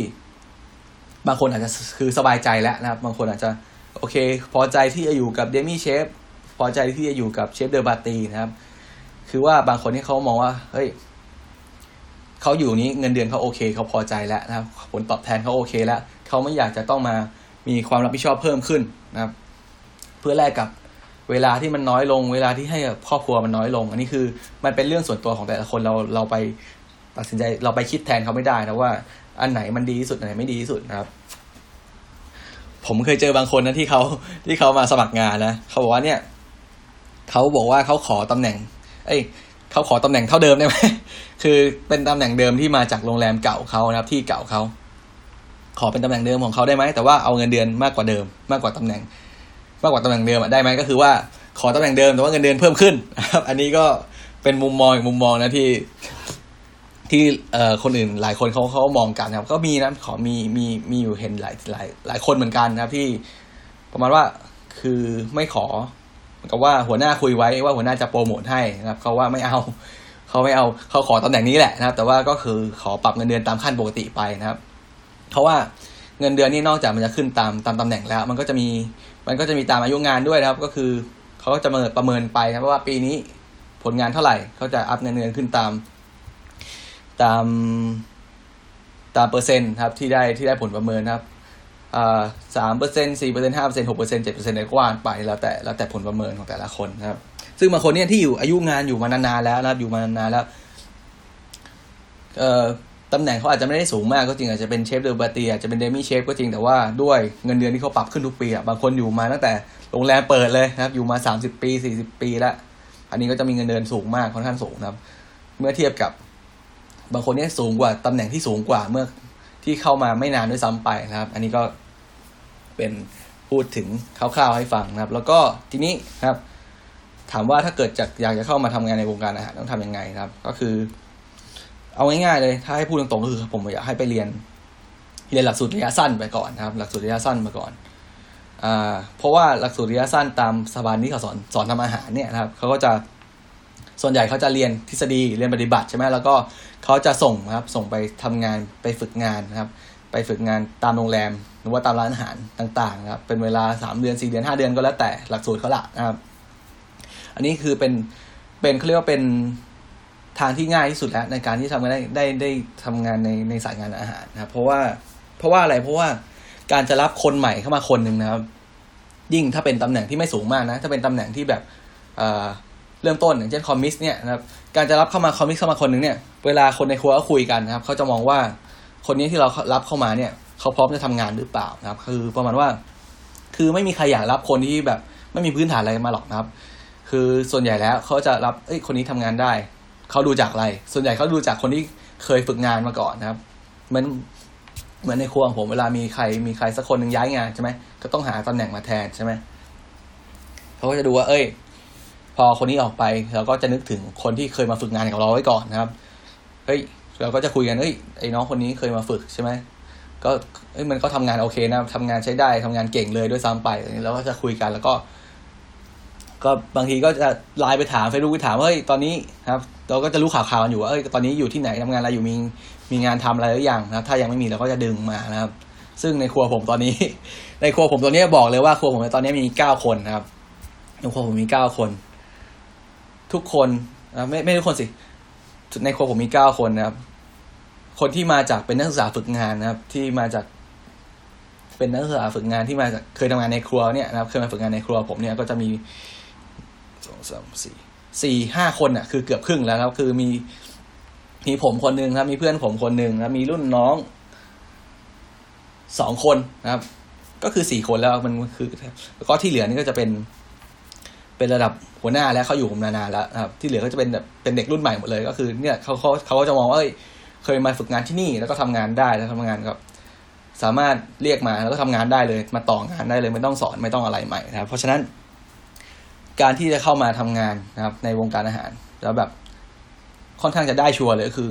บางคนอาจจะคือสบายใจแล้วนะครับ บางคนอาจจะโอเค พอใจที่จะอยู่กับเดมี่เชฟพอใจที่จะอยู่กับเชฟเดอร์บาตีนะครับ คือว่าบางคนที่เขามองว่าเฮ้ยเขาอยู่นี้เงินเดือนเขาโอเคเขาพอใจแล้วนะครับ ผลตอบแทนเขาโอเคแล้วเขาไม่อยากจะต้องมามีความรับผิดชอบเพิ่มขึ้นนะครับ เพื่อแลกกับ เวลาที่มันน้อยลง เวลาที่ให้กับครอบครัวมันน้อยลง อันนี้คือมันเป็นเรื่องส่วนตัวของแต่ละคนเราเราไปตัดสินใจเราไปคิดแทนเขาไม่ได้นะว่า อันไหนมันดีที่สุดอันไหนไม่ดีที่สุดนะครับ ผมเคยเจอบางคนนะที่เขาที่เขามาสมัครงานนะเขาบอกว่าเนี่ยเขาบอกว่าเขาขอตำแหน่ง เอ้ยเขาขอตำแหน่งเท่าเดิมได้ไหมคือเป็นตำแหน่งเดิมที่มาจากโรงแรมเก่าเขานะครับ ที่เก่าเขาขอเป็นตำแหน่งเดิมของเขาได้ไหมแต่ว่าเอาเงินเดือนมากกว่าเดิมมากกว่าตำแหน่ง มากกว่าตำแหน่งเดิมได้ไหมก็คือว่าขอตำแหน่งเดิมแต่ว่าเงินเดือนเพิ่มขึ้นครับ อันนี้ก็เป็นมุมมองอีกมุมมองนะที่ ที่เอ่อคนอื่นหลายคนเขาเขามองกันครับ ก็มีนะขอมีมีมีอยู่เห็นหลายหลายหลายคนเหมือนกันนะครับที่ประมาณว่าคือไม่ขอก็ว่าหัวหน้าคุยไว้ว่าหัวหน้าจะโปรโมทให้นะครับเขาว่าไม่เอาเขาไม่เอาเขาขอตำแหน่งนี้แหละนะครับ แต่ว่าก็คือขอปรับเงินเดือนตามขั้นปกติไปนะครับเพราะว่าเงินเดือนนี่นอกจากมันจะขึ้นตามตามตำแหน่งแล้ว มันก็จะมี มันก็จะมีตามอายุงานด้วยนะครับ ก็คือเขาก็จะมาประเมินไปนะว่าปีนี้ผลงานเท่าไหร่เขาจะอัพเงินเดือนขึ้นตาม ตามตามเปอร์เซ็นต์ครับที่ได้ที่ได้ผลประเมินครับสามเปอร์เซ็นต์สี่เปอร์เซ็นต์ห้าเปอร์เซ็นต์หกเปอร์เซ็นต์เจ็ดเปอร์เซ็นต์อะไรก็ว่ากันไปแล้วแต่แล้วแต่ผลประเมินของแต่ละคนนะครับ ซึ่งบางคนเนี่ยที่อยู่อายุงานอยู่มานานๆแล้วนะครับอยู่มานานๆแล้ว เอ่อ ตำแหน่งเขาอาจจะไม่ได้สูงมากก็จริงอาจจะเป็น chef de partie อาจจะเป็น demi chef ก็จริงแต่ว่าด้วยเงินเดือนที่เขาปรับขึ้นทุกปีอะบางคนอยู่มาตั้งแต่โรงแรมเปิดเลยนะครับ อยู่มาสามสิบปีสี่สิบปีแล้วอันนี้ก็จะมีเงินเดือนสูงมากค่อนข้างสูงนะครับ เมื่อเทียบกับบางคนเนี่ยสูงกว่าตำแหน่งที่สูงกว่าเมื่อที่เข้ามาไม่นานด้วยซ้ำไปนะครับ อันนี้ก็เป็นพูดถึงคร่าวๆให้ฟังนะครับ แล้วก็ทีนี้ครับ ถามว่าถ้าเกิดจากอยากจะเข้ามาทำงานในวงการอาหารต้องทำยังไงครับ ก็คือ เอาง่ายๆเลย ถ้าให้พูดตรงๆก็คือผมอยากให้ไปเรียน เรียนหลักสูตรระยะสั้นไปก่อนนะครับ หลักสูตรระยะสั้นมาก่อนอ่าเพราะว่าหลักสูตรระยะสั้นตามสถาบันที่เขาสอนสอนทำอาหารเนี่ยนะครับเขาก็จะส่วนใหญ่เขาจะเรียนทฤษฎีเรียนปฏิบัติใช่ไหมแล้วก็เขาจะส่งนะครับ ส่งไปทำงานไปฝึกงานนะครับ ไปฝึกงานตามโรงแรม หรือว่าตามร้านอาหารต่างๆนะครับ เป็นเวลาสามเดือนสี่เดือนห้าเดือนก็แล้วแต่หลักสูตรเขาละนะครับ อันนี้คือเป็นเป็นเขาเรียกว่าเป็น ทางที่ง่ายที่สุดแล้วในการที่ทำได้ได้ได้ทำงานในในสายงานอาหารนะครับเพราะว่าเพราะว่าอะไรเพราะว่าการจะรับคนใหม่เข้ามาคนหนึ่งนะครับ ยิ่งถ้าเป็นตำแหน่งที่ไม่สูงมากนะ ถ้าเป็นตำแหน่งที่แบบเอ่อเริ่มต้นอย่างเช่นคอมมิสเนี่ยนะครับการจะรับเข้ามาคอมมิสเข้ามาคนหนึ่งเนี่ยเวลาคนในครัวเขาคุยกันนะครับเขาจะมองว่าคนนี้ที่เรารับเข้ามาเนี่ยเขาพร้อมจะทำงานหรือเปล่านะครับ คือประมาณว่า คือไม่มีใครอยากรับคนที่แบบไม่มีพื้นฐานอะไรมาหรอกนะครับ คือส่วนใหญ่แล้วเขาจะรับเอ้ยคนนี้ทำงานได้ เขาดูจากอะไร ส่วนใหญ่เขาดูจากคนที่เคยฝึกงานมาก่อนนะครับเหมือนเหมือนในครัวของผมเวลามีใครมีใครสักคนหนึ่งย้ายงานใช่ไหมก็ต้องหาตำแหน่งมาแทนใช่ไหมเขาก็จะดูว่า เอ้ย พอคนนี้ออกไปเราก็จะนึกถึงคนที่เคยมาฝึกงานกับเราไว้ก่อนนะครับเฮ้ยเราก็จะคุยกันเฮ้ยไอ้น้องคนนี้เคยมาฝึกใช่ไหมก็เอ้ยมันก็ทำงานโอเคนะทำงานใช้ได้ทำงานเก่งเลยด้วยซ้ำไปแล้วก็จะคุยกันแล้วก็ ก็บางทีก็จะไลน์ไปถามเฟซบุ๊กไปถามว่าเฮ้ยตอนนี้ครับเราก็จะรู้ข่าวๆกันอยู่ว่าเอ้ยตอนนี้อยู่ที่ไหนทำงานอะไรอยู่มีมีงานทำอะไรหรือยังนะถ้ายังไม่มีเราก็จะดึงมานะครับ ซึ่งในครัวผมตอนนี้ ในครัวผมตอนนี้บอกเลยว่าครัวผมตอนนี้มีเก้าคนนะครับในครัวผมมีเก้าคน ทุกคนไม่ไม่ทุกคนสิ ในครัวผมมีเก้าคนนะครับ คนที่มาจากเป็นนักศึกษาฝึกงานนะครับ ที่มาจากเป็นนักศึกษาฝึกงานที่มาจากเคยทำงานในครัวเนี่ยนะครับ เคยมาฝึกงานในครัวผมเนี่ยก็จะมี สองสามสี่สี่ห้าคนอะ คือเกือบครึ่งแล้วครับ คือมีมีผมคนหนึ่งครับ มีเพื่อนผมคนหนึ่งครับ มีรุ่นน้องสองคนนะครับ ก็คือสี่คนแล้วมันคือแล้วก็ที่เหลือนี่ก็จะเป็นเป็นระดับหัวหน้าแล้วเขาอยู่มานานแล้วครับ ที่เหลือก็จะเป็นแบบเป็นเด็กรุ่นใหม่หมดเลย ก็คือเนี่ยเขาเขาเขาก็จะมองว่าเอ้ย เคยมาฝึกงานที่นี่แล้วก็ทำงานได้แล้วทำงานกับสามารถเรียกมาแล้วก็ทำงานได้เลย มาต่องานได้เลย ไม่ต้องสอนไม่ต้องอะไรใหม่นะครับ เพราะฉะนั้น การที่จะเข้ามาทำงานนะครับ ในวงการอาหารแล้วแบบค่อนข้างจะได้ชัวร์เลยก็คือ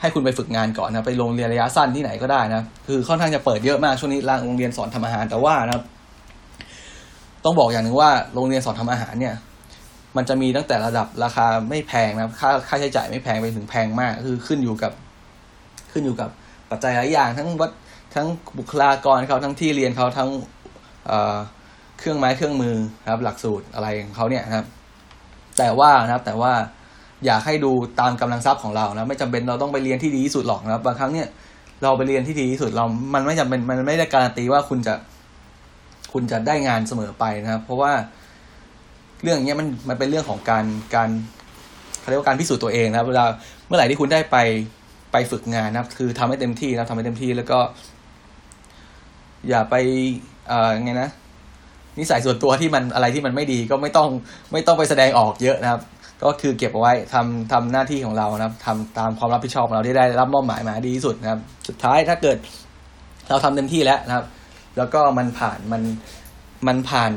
ให้คุณไปฝึกงานก่อนนะไปโรงเรียนระยะสั้นที่ไหนก็ได้นะคือค่อนข้างจะเปิดเยอะมากช่วงนี้รางโรงเรียนสอนทำอาหารแต่ว่านะครับ ต้องบอกอย่างหนึ่งว่าโรงเรียนสอนทำอาหารเนี่ย มันจะมีตั้งแต่ระดับราคาไม่แพงนะครับ ค่าค่าใช้จ่ายไม่แพงไปถึงแพงมาก คือขึ้นอยู่กับ ขึ้นอยู่กับปัจจัยหลายอย่าง ทั้งวัดทั้งบุคลากรเขาทั้งที่เรียนเขาทั้ง เครื่องไม้เครื่องมือครับ หลักสูตรอะไรของเขาเนี่ยครับ แต่ว่านะครับแต่ว่าอยากให้ดูตามกำลังทรัพย์ของเรานะไม่จำเป็นเราต้องไปเรียนที่ดีที่สุดหรอกนะครับ บางครั้งเนี่ยเราไปเรียนที่ดีที่สุดเรา มันไม่จำเป็นมันไม่ได้การันตีว่าคุณจะ คุณจะได้งานเสมอไปนะครับ เพราะว่าเรื่องนี้มันมันเป็นเรื่องของการการเขาเรียกว่าการพิสูจน์ตัวเองนะครับ เวลาเมื่อไหร่ที่คุณได้ไปไปฝึกงานนะครับ คือทำให้เต็มที่นะทำให้เต็มที่แล้วก็ อย่าไปเอ่อไงนะ นิสัยส่วนตัวที่มันอะไรที่มันไม่ดีก็ไม่ต้องไม่ต้องไปแสดงออกเยอะนะครับ ก็คือเก็บเอาไว้ทำทำหน้าที่ของเรานะครับทำตามความรับผิดชอบของเราที่ได้รับมอบหมายมาดีที่สุดนะครับ สุดท้ายถ้าเกิดเราทำเต็มที่แล้วนะครับ แล้วก็มันผ่านมันมันผ่าน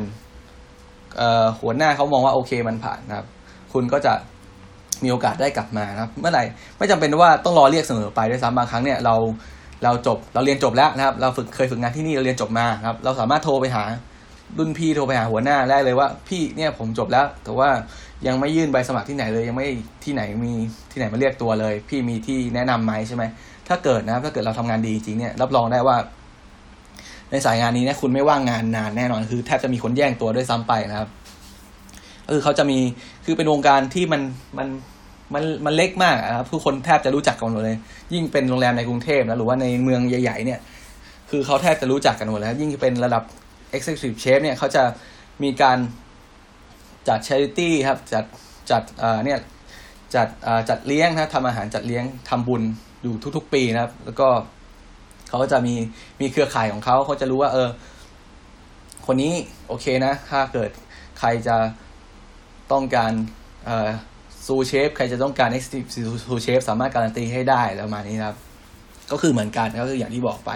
หัวหน้าเขามองว่าโอเคมันผ่านนะครับ คุณก็จะมีโอกาสได้กลับมานะครับ เมื่อไหร่ไม่จำเป็นว่าต้องรอเรียกเสมอไปด้วยซ้ำบางครั้งเนี่ยเราเราจบเราเรียนจบแล้วนะครับ เราฝึกเคยฝึกงานที่นี่เราเรียนจบมาครับ เราสามารถโทรไปหา รุ่นพี่โทรไปหาหัวหน้าได้เลยว่า พี่เนี่ยผมจบแล้ว แต่ว่ายังไม่ยื่นใบสมัครที่ไหนเลยยังไม่ที่ไหนมีที่ไหนมาเรียกตัวเลย พี่มีที่แนะนํำไหมใช่ไหมถ้าเกิดนะถ้าเกิดเราทำงานดีจริงเนี่ยรับรองได้ว่า ในสายงานนี้เนี่ยคุณไม่ว่างงานนานแน่นอนคือแทบจะมีคนแย่งตัวด้วยซ้ำไปนะครับคือเขาจะมีคือเป็นวงการที่มันมันมันมันเล็กมากนะครับผู้คนแทบจะรู้จักกันหมดเลย ยิ่งเป็นโรงแรมในกรุงเทพนะหรือว่าในเมืองใหญ่ ๆ เนี่ย คือเขาแทบจะรู้จักกันหมดแล้ว ยิ่งเป็นระดับ Executive Chef เนี่ยเขาจะมีการจัด Charity ครับ จัดจัดเอ่อเนี่ยจัดเอ่อจัดเลี้ยงนะทำอาหารจัดเลี้ยงทำบุญอยู่ทุกๆ ปีนะครับ แล้วก็เขาก็จะมีมีเครือข่ายของเขาเขาจะรู้ว่าเออ คนนี้โอเคนะ ถ้าเกิดใครจะต้องการเอ่อซูเชฟใครจะต้องการ e x e c u t i v ซูเชฟสามารถการันตีให้ได้แล้วมาณนี้ครับ ก็คือเหมือนกันก็คืออย่างที่บอกไป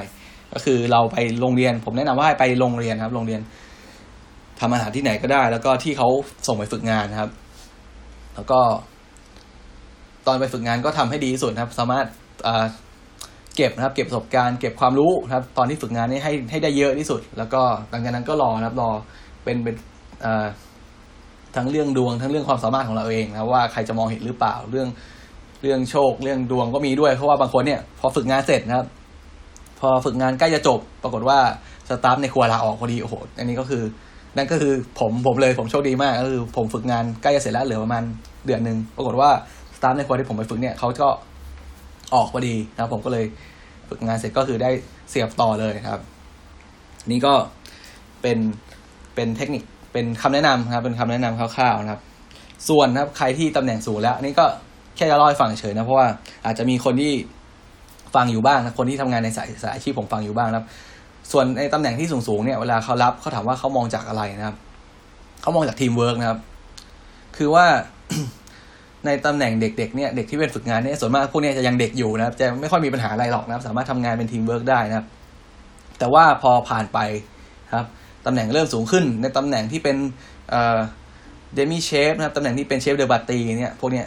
ก็คือเราไปโรงเรียน ผมแนะนำว่าให้ไปโรงเรียนครับ โรงเรียนทำอาหารที่ไหนก็ได้ แล้วก็ที่เขาส่งไปฝึกงานครับ แล้วก็ ตอนไปฝึกงานก็ทำให้ดีที่สุดครับ สามารถเก็บนะครับ เก็บประสบการณ์เก็บความรู้นะครับ ตอนที่ฝึกงานนี้ให้ให้ได้เยอะที่สุด แล้วก็หลังจากนั้นก็รอนะครับ รอเป็นเป็นทั้งเรื่องดวงทั้งเรื่องความสามารถของเราเองนะว่าใครจะมองเห็นหรือเปล่าเรื่องเรื่องโชค เรื่องดวงก็มีด้วยเพราะว่าบางคนเนี่ย พอฝึกงานเสร็จนะครับ พอฝึกงานใกล้จะจบ ปรากฏว่าสตาฟในครัวลาออกพอดีโอ้โหอันนี้ก็คือ นั่นก็คือผมผมเลยผมโชคดีมากก็คือผมฝึกงานใกล้จะเสร็จแล้วเหลือประมาณเดือนหนึ่งปรากฏว่าสตาฟในครัวที่ผมไปฝึกเนี่ยเขาก็ออกพอดีนะผมก็เลยฝึกงานเสร็จก็คือได้เสียบต่อเลยครับ นี่ก็เป็นเป็นเทคนิคเป็นคำแนะนำครับ เป็นคำแนะนำคร่าวๆนะครับ ส่วนนะครับใครที่ตำแหน่งสูงแล้วนี่ก็แค่จะเล่าให้ฟังเฉยนะเพราะว่าอาจจะมีคนที่ ฟังอยู่บ้างนะคนที่ทำงานในสายสายอาชีพผมฟังอยู่บ้างนะครับ ส่วนในตำแหน่งที่สูงๆเนี่ยเวลาเขารับเขาถามว่าเขามองจากอะไรนะครับเขามองจากทีมเวิร์กนะครับ คือว่าในตำแหน่งเด็กๆเนี่ยเด็กที่เป็นฝึกงานเนี่ยส่วนมากพวกนี้จะยังเด็กอยู่นะครับ จะไม่ค่อยมีปัญหาอะไรหรอกนะครับ สามารถทำงานเป็นทีมเวิร์กได้นะครับ แต่ว่าพอผ่านไปครับตำแหน่งเริ่มสูงขึ้น ในตำแหน่งที่เป็น demi chef นะครับตำแหน่งที่เป็น chef de partie เนี่ยพวกเนี้ย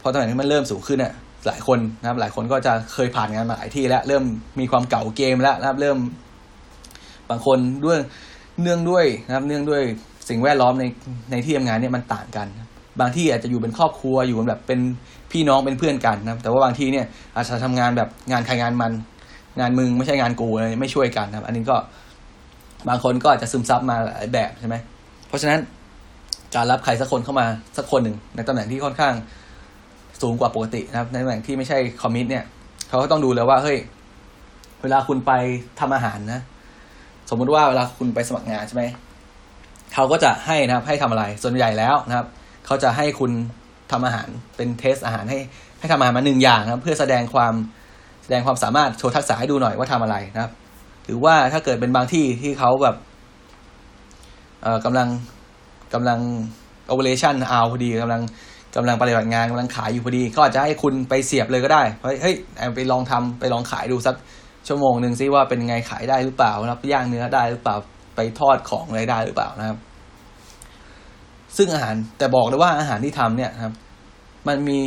พอตำแหน่งที่มันเริ่มสูงขึ้นเนี่ย หลายคนนะครับ หลายคนก็จะเคยผ่านงานมาหลายที่แล้ว เริ่มมีความเก่าเกมแล้วนะครับ เริ่ม บางคนด้วยเนื่องด้วยนะครับ เนื่องด้วยสิ่งแวดล้อมในในที่ทำงานเนี่ยมันต่างกัน บางที่อาจจะอยู่เป็นครอบครัวอยู่แบบเป็นพี่น้องเป็นเพื่อนกันนะครับ แต่ว่าบางที่เนี่ยอาจจะทำงานแบบงานใครงานมัน งานมึงไม่ใช่งานกูเลยไม่ช่วยกันนะครับ อันนี้ก็บางคนก็อาจจะซึมซับมาหลายแบบใช่ไหมเพราะฉะนั้นการรับใครสักคนเข้ามาสักคนหนึ่งในตำแหน่งที่ค่อนข้าง สูงกว่าปกตินะครับ ในตำแหน่งที่ไม่ใช่คอมมิตเนี่ยเขาก็ต้องดูเลยว่าเฮ้ยเวลาคุณไปทำอาหารนะ สมมุติว่าเวลาคุณไปสมัครงานใช่ไหมเขาก็จะให้นะครับ ให้ทำอะไรส่วนใหญ่แล้วนะครับเขาจะให้คุณทำอาหารเป็นเทสอาหารให้ให้ทำอาหารมาหนึ่งอย่างนะครับ เพื่อแสดงความแสดงความสามารถโชว์ทักษะให้ดูหน่อยว่าทำอะไรนะครับ หรือว่าถ้าเกิดเป็นบางที่ที่เขาแบบเอ่อกำลังกำลัง operation เอาพอดีกำลัง กำลังปฏิบัติงานกำลังขายอยู่พอดี ก็อาจจะให้คุณไปเสียบเลยก็ได้เฮ้ยเฮ้ยไปลองทำไปลองขายดูสักชั่วโมงหนึ่งซิว่าเป็นไงขายได้หรือเปล่านะครับย่างเนื้อได้หรือเปล่าไปทอดของอะไรได้หรือเปล่านะครับ ซึ่งอาหารแต่บอกเลยว่าอาหารที่ทำเนี่ยครับ มันมี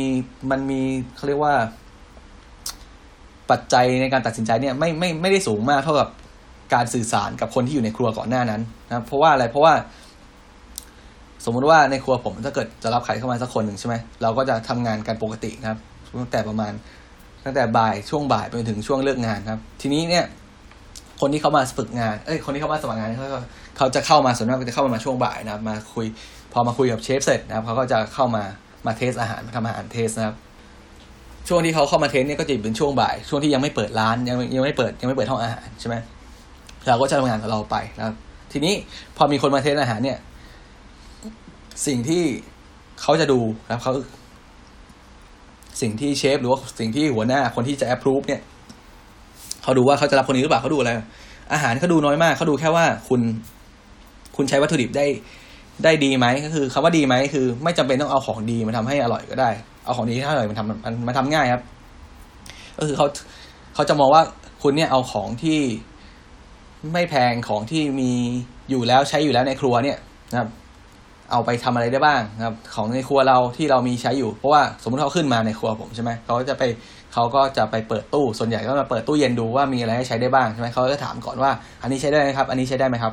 มันมีเขาเรียกว่า ปัจจัยในการตัดสินใจเนี่ยไม่ไม่ไม่ได้สูงมากเท่ากับการสื่อสารกับคนที่อยู่ในครัวก่อนหน้านั้นนะครับเพราะว่าอะไรเพราะว่า สมมุติว่าในครัวผมถ้าเกิดจะรับใครเข้ามาสักคนหนึ่งใช่ไหมเราก็จะทำงานกันปกตินะครับตั้งแต่ประมาณตั้งแต่บ่ายช่วงบ่ายไปถึงช่วงเลิกงานครับ ทีนี้เนี่ย คนที่เขามาฝึกงาน เอ้ยคนที่เขามาสมัครงานเขาเขาจะเข้ามาส่วนมากจะเข้ามาช่วงบ่ายนะครับ มาคุยพอมาคุยกับเชฟเสร็จนะครับเขาก็จะเข้ามามา test อาหารมาทำอาหาร test นะครับ ช่วงที่เขาเข้ามา test เนี่ยก็จะเป็นช่วงบ่าย ช่วงที่ยังไม่เปิดร้านยังยังไม่เปิดยังไม่เปิดห้องอาหารใช่ไหมเราก็จะทำงานของเราไปนะครับ ทีนี้พอมีคนมาเทสอาหารเนี่ย สิ่งที่เขาจะดูนะครับเขาสิ่งที่เชฟหรือว่าสิ่งที่หัวหน้าคนที่จะแอปพรูฟเนี่ยเขาดูว่าเขาจะรับคนนี้หรือเปล่าเขาดูอะไร อาหารเขาดูน้อยมากเขาดูแค่ว่าคุณคุณใช้วัตถุดิบได้ได้ดีไหมก็คือคำว่าดีไหมคือ ไม่จำเป็นต้องเอาของดีมาทำให้อร่อยก็ได้ เอาของดีที่อร่อยมันทำมันมันทำง่ายครับ ก็คือเขาเขาจะมองว่าคุณเนี่ยเอาของที่ไม่แพงของที่มีอยู่แล้วใช้อยู่แล้วในครัวเนี่ยนะครับ เอาไปทำอะไรได้บ้างนะครับของในครัวเราที่เรามีใช้อยู่ เพราะว่าสมมติเขาขึ้นมาในครัวผมใช่ไหมเขาจะไปเขาก็จะไปเปิดตู้ส่วนใหญ่ก็มาเปิดตู้เย็นดูว่ามีอะไรให้ใช้ได้บ้างใช่ไหมเขาก็ถามก่อนว่า อันนี้ใช้ได้ไหมครับ อันนี้ใช้ได้ไหมครับ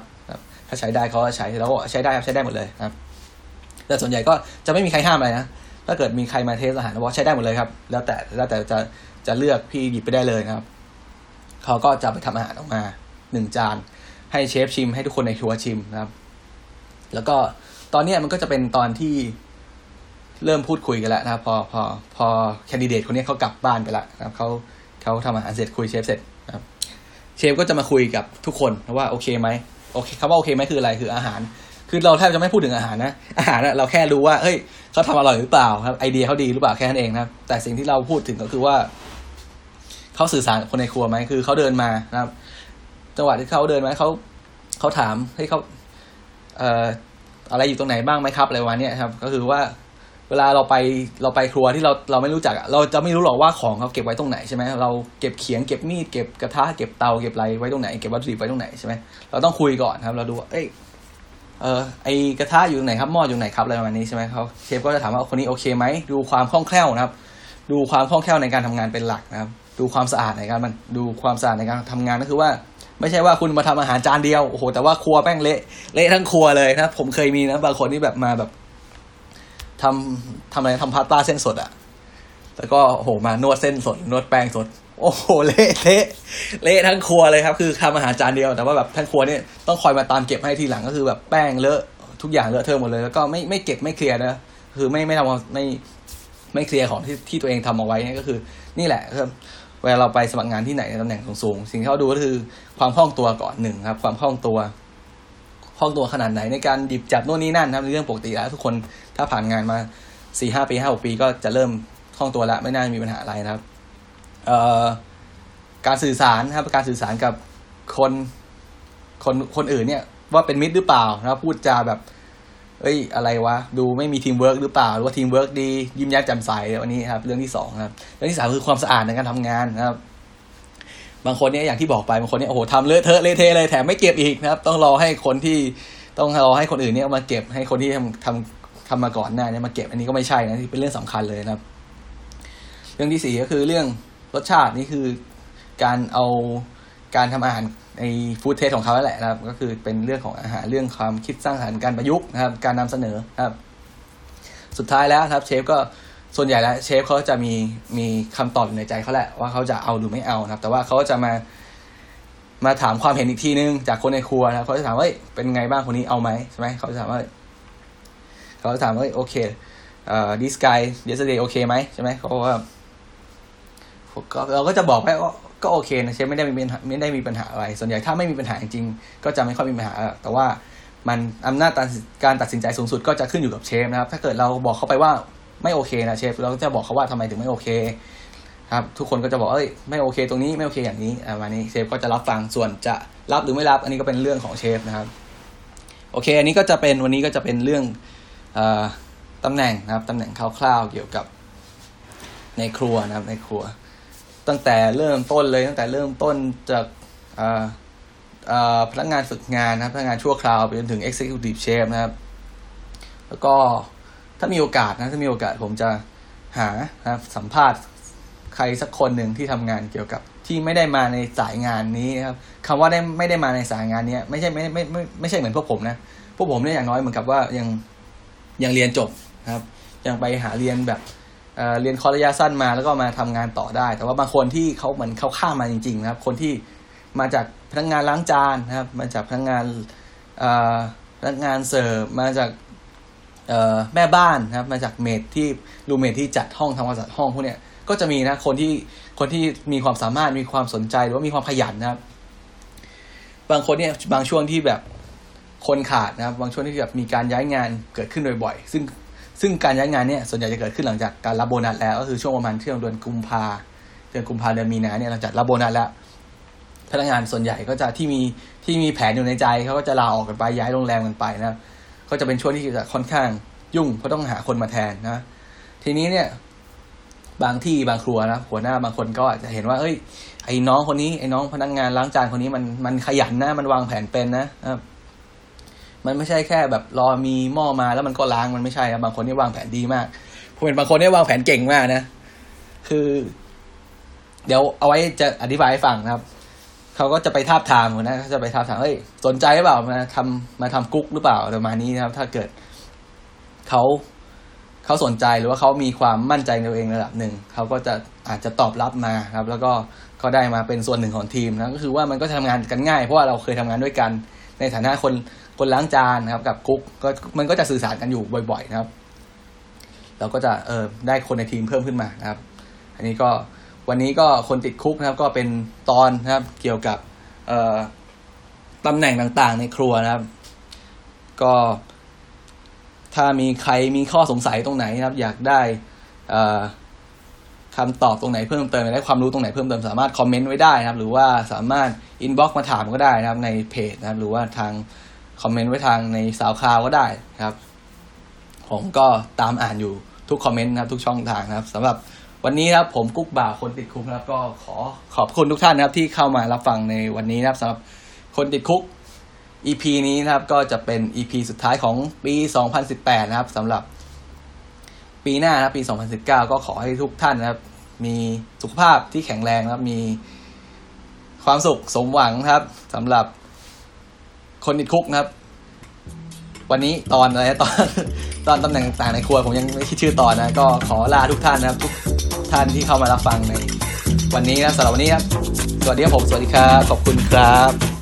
ถ้าใช้ได้เขาก็ใช้แล้วก็ใช้ได้ครับใช้ได้หมดเลยครับแต่ส่วนใหญ่ก็จะไม่มีใครห้ามอะไรนะถ้าเกิดมีใครมาเทสอาหารบอกใช้ได้หมดเลยครับ แล้วแต่แล้วแต่จะจะเลือกพี่หยิบไปได้เลยครับเขาก็จะไปทำอาหารออกมาหนึ่งจาน ให้เชฟชิมให้ทุกคนในครัวชิมนะครับ แล้วก็ ตอนนี้มันก็จะเป็นตอนที่เริ่มพูดคุยกันแล้วนะครับ พอพอพอแคนดิเดตคนนี้เขากลับบ้านไปแล้วนะครับเขาเขาทำอาหารเสร็จคุยเชฟเสร็จนะครับ เชฟก็จะมาคุยกับทุกคนว่าโอเคไหมโอเคคำว่าโอเคไหมคืออะไรคืออาหาร คือเราแทบจะไม่พูดถึงอาหารนะอาหารเราแค่รู้ว่าเฮ้ยเขาทำอร่อยหรือเปล่าครับไอเดียเขาดีหรือเปล่าแค่นั้นเองนะครับ แต่สิ่งที่เราพูดถึงก็คือว่าเขาสื่อสารกับคนในครัวไหมคือเขาเดินมานะครับ จังหวะที่เขาเดินมาเขาเขาถามให้เขาเอ่อ อะไรอยู่ตรงไหนบ้างไหมครับอะไรวันนี้ครับ ก็คือว่าเวลาเราไปเราไปครัวที่เราเราไม่รู้จักเราจะไม่รู้หรอกว่าของเขาเก็บไว้ตรงไหนใช่ไหมเราเก็บเขียงเก็บมีดเก็บกระทะเก็บเตาเก็บอะไรไว้ตรงไหนเก็บวัตถุดิบไว้ตรงไหนใช่ไหมเราต้องคุยก่อนครับ เราดูว่าเอ้ยเออไอกระทะอยู่ไหนครับหม้ออยู่ไหนครับอะไรประมาณนี้ใช่ไหมเขาเชฟก็จะถามว่าคนนี้โอเคไหมดูความคล่องแคล่วนะครับ ดูความคล่องแคล่วในการทำงานเป็นหลักนะครับ ดูความสะอาดในการมันดูความสะอาดในการทำงานก็คือว่า ไม่ใช่ว่าคุณมาทำอาหารจานเดียว โอ้โห แต่ว่าครัวแป้งเละเละทั้งครัวเลยนะ ผมเคยมีนะ บางคนที่แบบมาแบบทำทำอะไรทำพาสต้าเส้นสดอะแล้วก็โอ้โหมานวดเส้นสดนวดแป้งสด โอ้โหเละเทะเละทั้งครัวเลยครับ คือทำอาหารจานเดียว แต่ว่าแบบทั้งครัวเนี่ยต้องคอยมาตามเก็บให้ทีหลังก็คือแบบแป้งเลอะทุกอย่างเลอะเทอะหมดเลย แล้วก็ไม่ไม่เก็บไม่เคลียร์นะคือไม่ไม่ทำไม่ไม่เคลียร์ของที่ที่ตัวเองทำเอาไว้นี่ก็คือ นี่แหละครับ วลาเราไปสมัครงานที่ไหนในตำแหน่งสูงๆสิ่งที่เขาดูก็คือความคล่องตัวก่อนหนึ่งครับ ความคล่องตัวคล่องตัวขนาดไหนในการหยิบจับโน่นนี่นั่นครับเรื่องปกติแล้วทุกคนถ้าผ่านงานมาสี่ห้าปีห้าหกปีก็จะเริ่มคล่องตัวแล้วไม่น่ามีปัญหาอะไรนะครับเอ่อการสื่อสารครับการสื่อสารกับคนคนคนอื่นเนี่ยว่าเป็นมิตรหรือเปล่านะพูดจาแบบ เอ้ยอะไรวะ ดูไม่มีทีมเวิร์กหรือเปล่า หรือว่าทีมเวิร์กดี ยิ้มแย้มแจ่มใสวันนี้ครับ เรื่องที่สองครับ เรื่องที่สามคือความสะอาดในการทำงานนะครับ บางคนเนี่ยอย่างที่บอกไปบางคนเนี่ยโอ้โหทำเลอะเทอะเละเทะเลยแถมไม่เก็บอีกนะครับ ต้องรอให้คนที่ต้องรอให้คนอื่นเนี่ยมาเก็บให้คนที่ทำทำทำมาก่อนหน้าเนี่ยมาเก็บอันนี้ก็ไม่ใช่นะที่เป็นเรื่องสำคัญเลยนะครับ เรื่องที่สี่ก็คือเรื่องรสชาตินี่คือการเอา การทำอาหารในฟู้ดเทสของเขาแหละนะครับ ก็คือเป็นเรื่องของอาหารเรื่องความคิดสร้างสรรค์การประยุกต์นะครับ การนำเสนอครับ สุดท้ายแล้วครับเชฟก็ส่วนใหญ่แล้วเชฟเขาจะมีมีคำตอบอยู่ในใจเขาแหละว่าเขาจะเอาหรือไม่เอานะครับ แต่ว่าเขาจะมามาถามความเห็นอีกทีนึงจากคนในครัวนะครับเขาจะถามว่าเป็นไงบ้างคนนี้เอาไหมใช่ไหมเขาจะถามว่าเขาจะถามว่าโอเคเอ่อ this guy yesterday โอเคไหมใช่ไหมเขาบอกว่าก็เราก็จะบอกไปว่า ก็โอเคนะเชฟไม่ได้มีปัญหาไม่ได้มีปัญหาอะไร ส่วนใหญ่ถ้าไม่มีปัญหาจริงๆก็จะไม่ค่อยมีปัญหา แต่ว่ามันอำนาจการตัดสินใจสูงสุดก็จะขึ้นอยู่กับเชฟนะครับ ถ้าเกิดเราบอกเขาไปว่าไม่โอเคนะเชฟเราก็จะบอกเขาว่าทำไมถึงไม่โอเคครับทุกคนก็จะบอกเอ้ยไม่โอเค ตรงนี้ไม่โอเคอย่างนี้อ่าวันนี้เชฟก็จะรับฟังส่วนจะรับหรือไม่รับ อันนี้ก็เป็นเรื่องของเชฟนะครับโอเค อันนี้ก็จะเป็นวันนี้ก็จะเป็นเรื่องอตำแหน่งนะครับตำแหน่งคร่าวๆเกี่ยวกับในครัวนะครับในครัว ตั้งแต่เริ่มต้นเลย ตั้งแต่เริ่มต้นจากพนักงานฝึกงานนะครับพนักงานชั่วคราวไปจนถึง Executive Chef นะครับ แล้วก็ถ้ามีโอกาสนะถ้ามีโอกาสผมจะหานะสัมภาษณ์ใครสักคนหนึ่งที่ทำงานเกี่ยวกับที่ไม่ได้มาในสายงานนี้นะครับคำว่าได้ไม่ได้มาในสายงานนี้ไม่ใช่ไม่ไม่ไม่ไม่ใช่เหมือนพวกผมนะพวกผมเนี่ยอย่างน้อยเหมือนกับว่ายังยังเรียนจบนะครับ ยังไปหาเรียนแบบ เอ่อเรียนคอร์สระยะสั้นมาแล้วก็มาทำงานต่อได้ แต่ว่าบางคนที่เขาเหมือนเขาข้ามมาจริง ๆ นะครับ คนที่มาจากพนักงานล้างจานนะครับ มาจากพนักงานเอ่อพนักงานเสิร์ฟมาจากเอ่อแม่บ้านนะครับ มาจาก maid ที่ room maid ที่จัดห้องทำความสะอาดห้องพวกเนี้ยก็จะมีนะคนที่คนที่มีความสามารถมีความสนใจหรือว่ามีความขยันนะครับ บางคนเนี่ยบางช่วงที่แบบคนขาดนะครับ บางช่วงที่แบบมีการย้ายงานเกิดขึ้นบ่อยๆซึ่ง ซึ่งการย้ายงานเนี่ยส่วนใหญ่จะเกิดขึ้นหลังจากการรับโบนัสแล้ว ก็คือช่วงประมาณช่วงเดือนกุมภาเดือนกุมภาเดือนมีนาเนี่ยหลังจากรับโบนัสแล้วพนักงานส่วนใหญ่ก็จะที่มีที่มีแผนอยู่ในใจเขาก็จะลาออกกันไปย้ายโรงแรมกันไปนะก็จะเป็นช่วงที่จะค่อนข้างยุ่งเพราะต้องหาคนมาแทนนะทีนี้เนี่ย บางที่บางครัวนะหัวหน้าบางคนก็อาจจะเห็นว่าเอ้ยไอ้น้องคนนี้ไอ้น้องพนักงานล้างจานคนนี้มันมันขยันนะมันวางแผนเป็นนะครับ มันไม่ใช่แค่แบบรอมีหม้อมาแล้วมันก็ล้างมันไม่ใช่ครับบางคนนี่วางแผนดีมากผมเห็นบางคนนี่วางแผนเก่งมากนะคือ เดี๋ยวเอาไว้จะอธิบายให้ฟังนะครับเขาก็จะไปทาบทามนะเขาจะไปทาบทามเฮ้ยสนใจหรือเปล่ามาทำมาทำกุ๊กหรือเปล่าประมาณนี้นะครับ ถ้าเกิดเขาเขาสนใจหรือว่าเขามีความมั่นใจในตัวเองระดับหนึ่งเขาก็จะอาจจะตอบรับมาครับ แล้วก็เขาได้มาเป็นส่วนหนึ่งของทีมนะก็คือว่ามันก็จะทำงานกันง่าย เพราะว่าเราเคยทำงานด้วยกัน ในฐานะคน คนล้างจานนะครับ กับกุ๊กก็มันก็จะสื่อสารกันอยู่บ่อย ๆ นะครับ เราก็จะเออได้คนในทีมเพิ่มขึ้นมานะครับ อันนี้ก็วันนี้ก็คนติด Cook นะครับ ก็เป็นตอนนะครับ เกี่ยวกับเอ่อตำแหน่งต่างๆ ในครัวนะครับ ก็ถ้ามีใครมีข้อสงสัยตรงไหนนะครับ อยากได้เออคำตอบตรงไหนเพิ่มเติมอยากได้ความรู้ตรงไหนเพิ่มเติมสามารถคอมเมนต์ไว้ได้นะครับ หรือว่าสามารถ inbox มาถามก็ได้นะครับในเพจนะครับ หรือว่าทาง คอมเมนต์ไว้ทางในสาวคาวก็ได้นะครับ ผมก็ตามอ่านอยู่ทุกคอมเมนต์นะครับ ทุกช่องทางนะครับสำหรับวันนี้นะครับผมกุ๊กบ่าวคนติดคุกนะครับ ก็ขอขอบคุณทุกท่านนะครับ ที่เข้ามารับฟังในวันนี้นะครับสำหรับคนติดคุก EP นี้นะครับ ก็จะเป็น EP สุดท้ายของปี 2018 นะครับสำหรับปีหน้านะครับปี 2019 ก็ขอให้ทุกท่านนะครับ มีสุขภาพที่แข็งแรงนะครับ มีความสุขสมหวังนะครับสำหรับ คนติดคุกนะครับ วันนี้ตอนอะไรนะตอนตอนตำแหน่งต่างในครัวผมยังไม่คิดชื่อตอนนะ ก็ขอลาทุกท่านนะครับ ทุกท่านที่เข้ามารับฟังในวันนี้นะสำหรับวันนี้ครับสวัสดีครับผมสวัสดีครับขอบคุณครับ